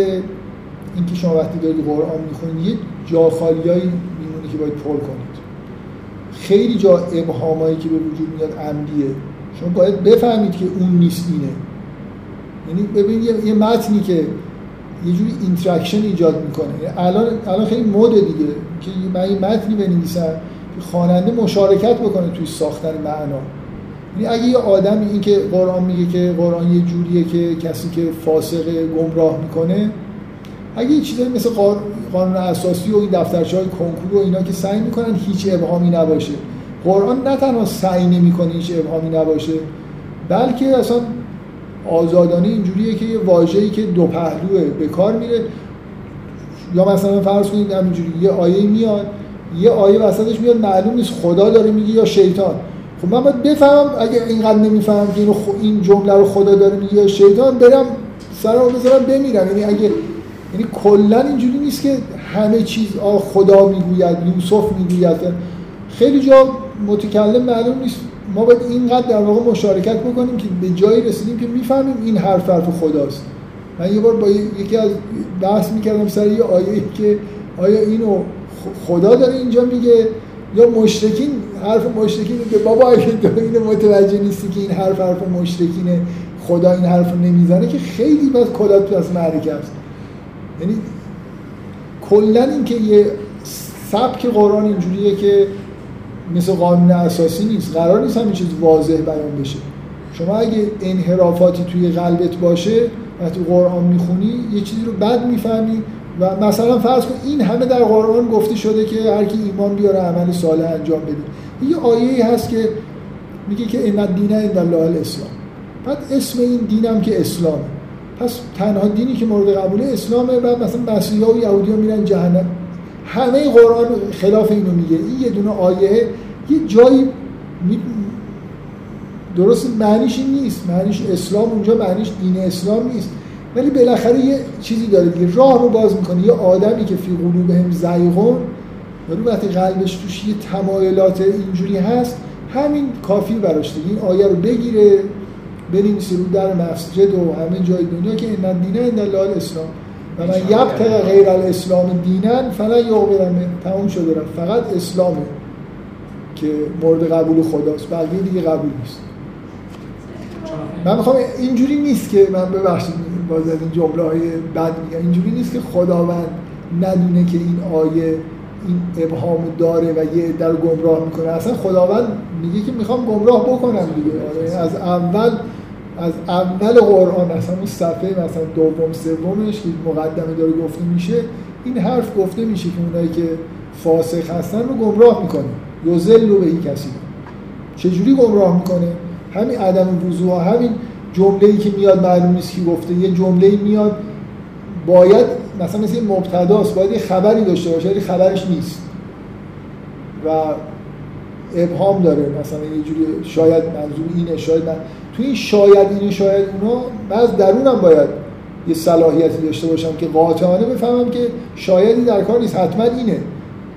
اینکه شما وقتی دارید قرآن می‌خونید یه جا خالیایی میمونه که باید پر کنید. خیلی جا ابهامایی که به وجود میاد عمدیه. شما باید بفهمید که اون نیست اینه. یعنی ببینید یه متنی که یه جوری interaction ایجاد می‌کنه. یعنی الان الان خیلی مده دیگه که من یه متنی بنویسم که خواننده مشارکت بکنه توی ساختن معنا. اگه یه آدمی این که قرآن میگه که قرآن یه جوریه که کسی که فاسق گمراه می‌کنه اگه یه مثل قانون اساسی و این دفترچه های کنکور و اینا که سعی می‌کنن هیچ ابهامی نباشه. قرآن نه تنها سعی نمی‌کنه هیچ ابهامی نباشه بلکه اصلا آزادانه اینجوریه که یه واژه‌ای که دو پهلوه به کار میره. یا مثلا فرض کنید همینجوری یه آیه میاد یه آیه وسطش میاد معلوم نیست خدا داره میگه یا شیطان. خب من باید بفهمم اگه اینقدر نمی‌فهمم که اینو این جمله رو خدا داره میگه شیطان برم سرمو بذارم بمیرم. یعنی اگه یعنی کلا اینجوری نیست که همه چیز خدا می‌گوید یوسف می‌گوید. خیلی جا متکلم معلوم نیست. ما باید اینقدر در واقع مشارکت بکنیم که به جایی رسیدیم که می‌فهمیم این حرف حرف خداست. من یه بار با یکی از بحث می‌کردم سر یه آیه که آیا اینو خدا داره اینجا میگه یا مشرکین حرف مشرکین که بابا اگه تو اینو متوجه نیستی که این حرف حرف مشرکینه خدا این حرف نمی‌زنه که خیلی بس کلات تو از معرکه است. یعنی کلا اینکه یه سبک قرآن اینجوریه که مثل قانون اساسی نیست. قرار نیست همین چیز واضح بیان بشه. شما اگه انحرافاتی توی قلبت باشه وقتی قرآن می‌خونی یه چیزی رو بد می‌فهمی و مثلا فرض کن این همه در قرآن گفته شده که هر کی ایمان بیاره عمل صالح انجام بده. یه آیه هست که میگه که ان الدین عند الله الاسلام بعد اسم این دینم که اسلام پس تنها دینی که مورد قبول اسلامه بعد مثلا مسیحا و یهودی ها میرن جهنم. همه قرآن خلاف اینو میگه. این یه دونه آیه. یه جایی درست معنیش این نیست. معنیش اسلام اونجا معنیش دین اسلام نیست. ولی بالاخره یه چیزی داره دیگه. راه رو باز می‌کنه. یه آدمی که فی قلوبهم زیغون ولی وقتی قلبش توش یه تمایلات اینجوری هست همین کافی براش دیگه. این آیه رو بگیره بنویسه رو در مسجد و همه جای دنیا که این دینه این الله اسلام. و من یبتغ غیر الاسلام دینن فلا یقبلن تمام شده رفت. فقط اسلامه که مورد قبول خداست. بقیه دیگه قبول نیست. من می‌خوام اینجوری نیست که من ببخشید باز از این جمله های بد میگم. اینجوری نیست که خداوند ندونه که این آیه این ابهام داره و یه در گمراه می‌کنه. اصلا خداوند میگه که می‌خوام گمراه بکنم دیگه. آره، از اول از اول قرآن اصلا اون صفحه مثلا دوم سومش که مقدمه داره گفته میشه این حرف گفته میشه که اونایی که فاسق هستن رو گمراه می‌کنه. یوزل رو به این کسی چجوری گمراه می‌کنه؟ همین عدم وضوح همین جمله ای که میاد معلوم نیست کی گفته. یه جمله میاد باید مثلا مثل این مبتداست باید یه خبری داشته باشه ولی خبرش نیست. و ابهام داره مثلا یه جوری شاید منظور اینه شاید من. تو این شاید اینه شاید اونا از درونم باید یه صلاحیتی داشته باشم که قاطعانه بفهمم که شایدی در کار نیست. حتما اینه.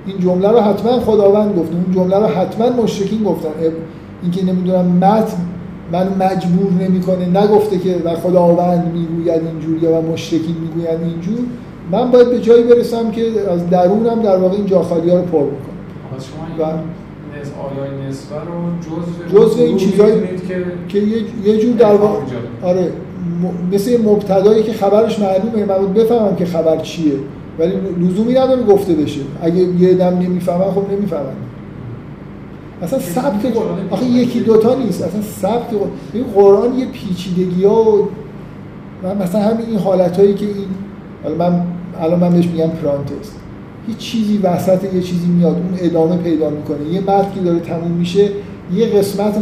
این جمله رو حتما خداوند گفته اون جمله رو حتما مشرکین گفتن. اینکه نمی‌دونم متن من مجبور نمی‌کنه نگفته که و خداوند می‌گوید اینجوری و مشرکین می‌گوید اینجور. من باید به جایی برسم که از درونم در واقع این جاخالی ها رو پر بکنم. و آیای نسبه رو جزء این چیزایی که, که یه جور در واقع آره مثل مبتدایی که خبرش معلومه من باید بفهمم که خبر چیه. ولی لزومی نداره گفته بشه. اگه یه دم نمی‌فهمن خب نمی‌فهمن. اصلا سبک آخه یکی دوتا نیست. اصلا سبک این قرآن یه پیچیدگی ها و من مثلا همین این حالت هایی که این حالا من الان من بهش میگم پرانتس هیچ چیزی وسط یه چیزی میاد اون ادامه پیدا می‌کنه. یه متن داره تموم میشه یه قسمت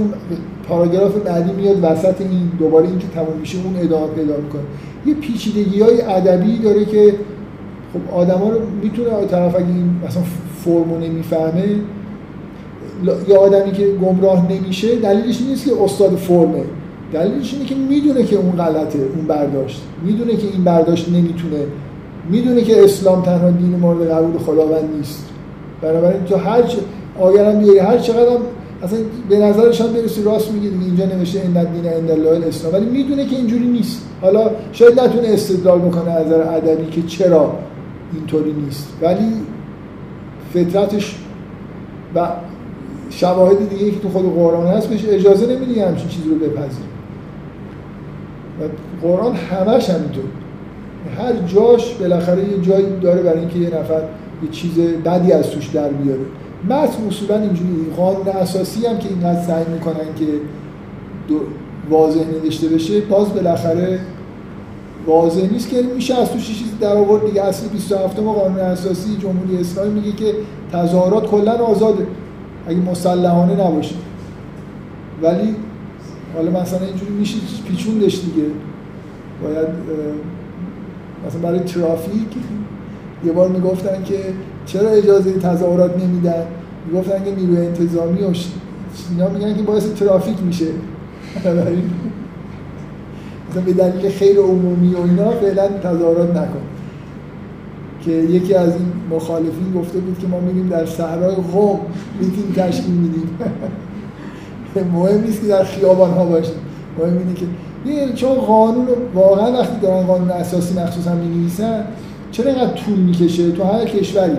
پاراگراف بعدی میاد وسط این دوباره این که تموم میشه اون ادامه پیدا می‌کنه. یه پیچیدگی های ادبی داره که خب آدما رو می‌تونه طرف اگه این مثلا فرمو نمی‌فهمه یا آدمی که گمراه نمیشه دلیلش نیست که استاد فرمه. دلیلش اینه که می‌دونه که اون غلطه اون برداشت. می‌دونه که این برداشت نمی‌تونه می‌دونه که اسلام تنها دین مورد قبول خداوند نیست. بنابراین تو هر چ... آگرم بیاری هر چقدر هم اصلا به نظرشان برسی راست میگه اینجا نوشته ان دین عند الله الاسلام. ولی می‌دونه که اینجوری نیست. حالا شاید نتونه استدلال بکنه از نظر ادبی که چرا اینطوری نیست. ولی فطرتش و شواهد دیگه که تو خود قرآن هست بهش اجازه نمیده همچین چیزی رو بپذیر و قرآن همش همینطور. هر جاش بالاخره یه جایی داره برای اینکه یه نفر یه چیز بدی از توش در بیاره. متن اصولا اینجوری قانون اساسی هم که اینقدر سعی می‌کنن که واضح نوشته بشه باز بالاخره واضح نیست که میشه از توش چیزی در آورد. دیگه اصل 27 قانون اساسی جمهوری اسلامی میگه که تظاهرات کلا آزاده اگه مسلحانه نباشه. ولی حالا مثلا اینجوری میشه پیچوندش دیگه. باید مثلا برای ترافیک یه بار می‌گفتن که چرا اجازه تظاهرات نمیدن؟ می‌گفتن که نیروی انتظامی و اینا میگن که باعث ترافیک میشه. مثلا به دلیل خیر عمومی و اینا فعلا تظاهرات نکن. که یکی از این مخالفین گفته بود که ما میریم در صحرای قم میتینگ تشکیل میدیم مهم نیست که در خیابان ها باشیم. مهم اینه که چون قانون واقعا وقتی دارن قانون اساسی مخصوصا می نویسن چرا اینقدر طول می‌کشه تو هر کشوری؟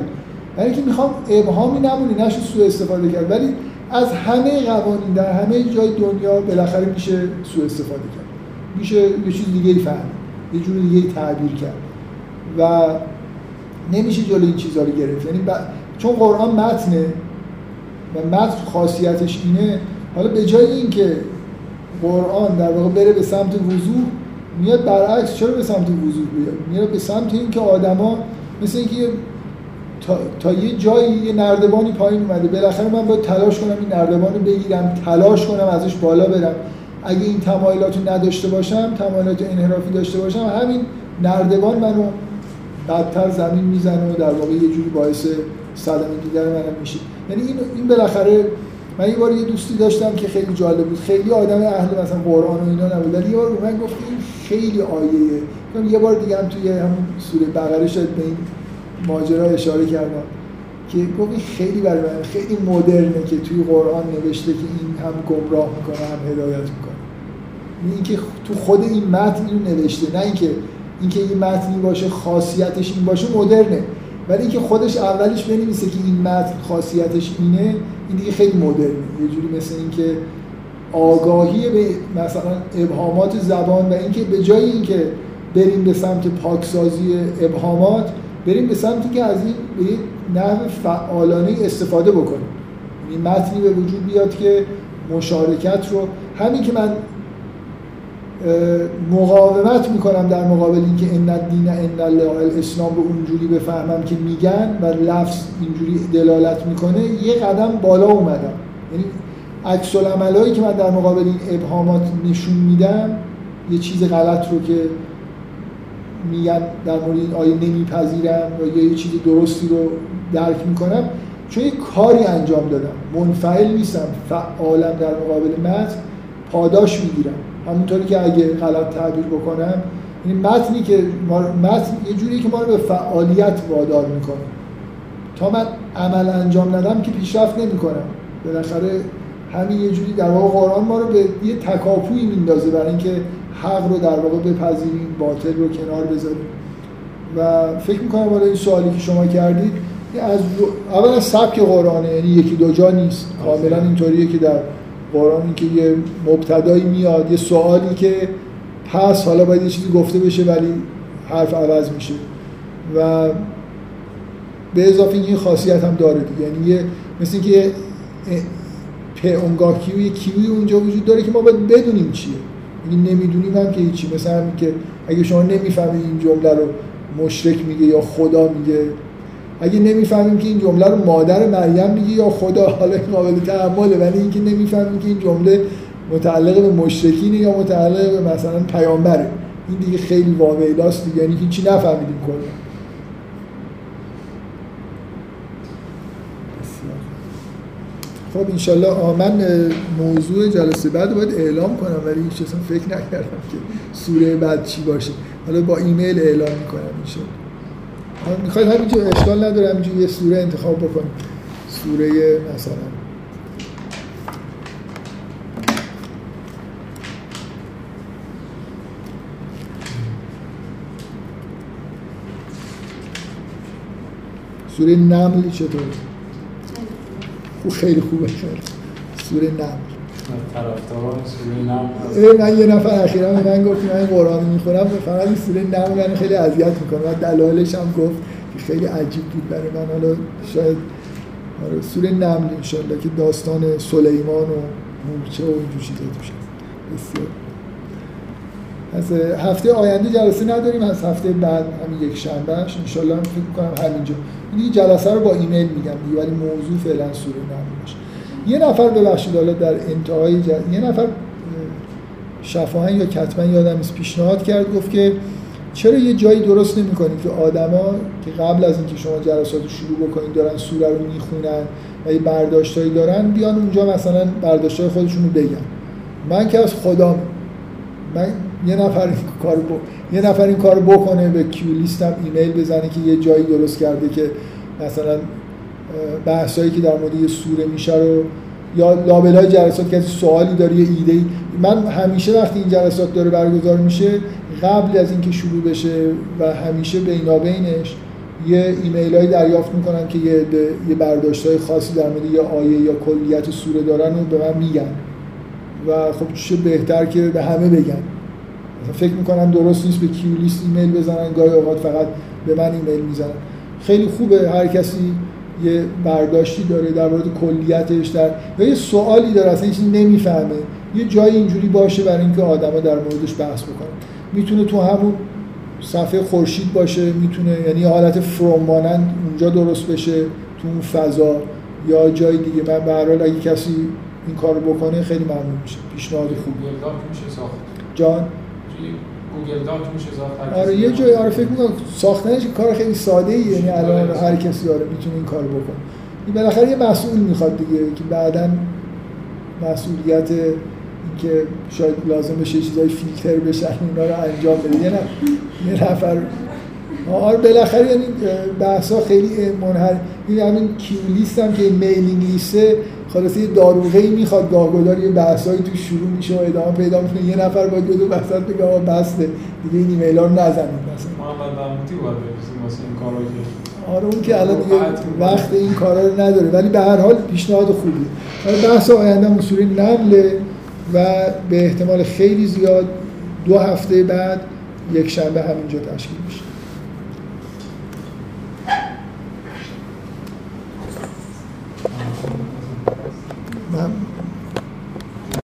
برای اینکه می‌خوام ابهامی نمونی نشه سوء استفاده کرد ولی از همه قوانین در همه جای دنیا بالاخره میشه سوء استفاده کرد. میشه یه چیز دیگه ای فهم یه جور دیگه تعبیر کرد. و نمیشه جلو این چیزها رو گرفت. یعنی چون قرآن متنه و متن خاصیتش اینه حالا به جای اینکه قرآن در واقع بره به سمت وضوح میاد برعکس چرا به سمت وضوح بیاد؟ میاد به سمت اینکه آدما مثل اینکه تا, تا یه جایی یه نردبانی پایین اومده بالاخره من باید تلاش کنم این نردبان بگیرم تلاش کنم ازش بالا برم. اگه این تمایلات نداشته باشم تمایلات انحرافی داشته باشم همین نردبان منو بدتر زمین می‌زنه و در واقع یه جوری باعث صدمه دیگر منم میشه. یعنی این این بالاخره من یه بار یه دوستی داشتم که خیلی جالب بود. خیلی آدم اهل مثلا قرآن و اینا نبود. ولی یه بار من گفت این خیلی آیه یه بار دیگه هم توی همون سوره بقره شد به این ماجرا اشاره کردم که گفت خیلی برای من خیلی مدرنه که توی قرآن نوشته که این هم گمراه می‌کنه هم هدایت می‌کنه. اینکه تو خود این متن اینو نوشته نه اینکه اینکه این متنی باشه خاصیتش این باشه مدرنه. ولی اینکه خودش اولش بنویسه که این متن خاصیتش اینه این دیگه خیلی مدرنه. یه جوری مثل اینکه آگاهی به مثلا ابهامات زبان و اینکه به جای اینکه بریم به سمت پاکسازی ابهامات بریم به سمتی که از این به نحو فعالانه استفاده بکنیم. این یعنی متنی به وجود بیاد که مشارکت رو همین که من مقاومت می‌کنم در مقابل اینکه ان الدین ان الله الاسلام رو اونجوری بفهمم که میگن و لفظ اینجوری دلالت می‌کنه یه قدم بالا اومدم. یعنی عکس العملایی که من در مقابل این ابهامات نشون میدم یه چیز غلط رو که میگن در مورد این آیه نمیپذیرم یا یه چیز درستی رو درک می‌کنم چون یه کاری انجام دادم. منفعل نیستم فعالم در مقابل متن پاداش می‌گیرم. همونطوری که اگه غلط تعبیر بکنم این متنی که ما متن یه جوری که ما رو به فعالیت وادار می‌کنه. تا من عمل انجام ندم که پیشرفت نمی‌کنم. بالاخره همین یه جوری در واقع قرآن ما رو به یه تکاپویی میندازه برای اینکه حق رو در واقع بپذیریم باطل رو کنار بذاریم. و فکر می‌کنم برای این سوالی که شما کردید از اول سبک قرآنه یعنی یکی دو جا نیست. کاملا اینطوریه که در قرآن که یه مبتدایی میاد یه سوالی که پس حالا باید یه چیزی گفته بشه ولی حرف عوض میشه. و به اضافه این خاصیت هم داره دیگه. یعنی یه مثل اینکه پیامگاه کیوی کیوی اونجا وجود داره که ما باید بدونیم چیه. یعنی نمی‌دونیم هم که مثلا همین که اگه شما نمی‌فهمید این جمله رو مشرک میگه یا خدا میگه اگه نمی‌فهمیم که این جمله رو مادر مریم میگه یا خدا حالا قابل تحمله ولی اینکه نمی‌فهمیم که این جمله متعلق به مشرکینه یا متعلق به مثلا پیامبره. این دیگه خیلی واویلاست دیگه یعنی هیچی نفهمیدیم کلا. خب انشالله من موضوع جلسه بعد باید اعلام کنم ولی هیچ فکر نکردم که سوره بعد چی باشه. حالا با ایمیل اعلام می‌کنم انشالله. می‌خواید همینجور اشکال نداره همینجور یه سوره انتخاب بکنیم. سوره مثلا. سوره نمل چطور؟ او خیلی خوبه. سوره نمل. من یه نفر اخیرا به من گفت من قرآن می‌خونم. فقط این سوره نمل من خیلی اذیت می‌کنه و دلایلش هم گفت که خیلی عجیب بود برای من. حالا شاید آره سوره نمل انشالله که داستان سلیمان و مورچه و اینجور چیزا توش بسیار. از هفته آینده جلسه نداریم از هفته بعد همین یک شنبهش انشالله فکر کنم همینجا. این جلسه رو با ایمیل میگم دیگه ولی موضوع فعلا سوره نمل باشه. یه نفر ببخشید حالا در انتهای جل... یه نفر شفاهن یا کتمن یادم نیست پیشنهاد کرد گفت که چرا یه جایی درست نمی‌کنید که آدما که قبل از اینکه شما جلسات رو شروع بکنید دارن سوره رو می‌خونن و یه برداشتایی دارن بیان اونجا مثلا برداشتای خودشون رو بگن. من که از خدا من یه نفر این کار یه نفر این کارو بکنه به کیو لیستم ایمیل بزنه که یه جایی درست کرده که مثلا بحثایی که در مورد یه سوره میشه رو یا لابلای جلسات که سوالی داره یه ایده ای من همیشه وقتی این جلسات داره برگزار میشه قبل از اینکه شروع بشه و همیشه بینابینش یه ایمیل دریافت می‌کنم که یه, یه برداشت های خاصی در مورد یه آیه یا کلیت سوره دارن و به من میگن. و خب چه بهتر که به همه بگن. فکر می‌کنم درست نیست به کیو لیست ایمیل بزنن گاهی اوقات فقط به من ایمیل می‌زنن. خیلی خوبه هر کسی یه برداشتی داره در مورد کلیتش در یا یه سوالی داره اصلا چیزی نمی‌فهمه. یه جایی اینجوری باشه برای اینکه آدما در موردش بحث بکنن. می‌تونه تو همون صفحه خورشید باشه می‌تونه یعنی حالت فروم مانند اونجا درست بشه تو اون فضا یا جای دیگه. من به هر حال اگه کسی این کارو بکنه خیلی ممنون میشه پیشنهاد میشه ساخت؟ جان؟ گوگل داک میشه ساخت آره یه جای آره فکر می‌کنم ساختنش کار خیلی ساده ای یعنی الان هر کسی آره می‌تونه این کارو بکنه. این بالاخره یه مسئول می‌خواد دیگه که بعدا مسئولیت که شاید لازم بشه چیزای فیلتر بشن اونا رو انجام بده. یه, یه نفر آره بالاخره یعنی بحثا خیلی منحر این همین کیو لیست هم که میلینگ لیسته خلاصه یه داروغه می‌خواد گاهگدار یه بحثایی تو شروع میشه و ادامه پیدا می‌کنه. یه نفر باید دو وسط بگه آقا بسته. دیگه این ایمیل ها رو نزنید. مثلا محمد محمودی باید واسه این آره اون که الان دیگه وقت این کارا رو نداره. ولی به هر حال پیشنهاد خوبیه بحث آینده اصولی نقله و به احتمال خیلی زیاد دو هفته بعد یک شنبه همینجا تشکیل میشه.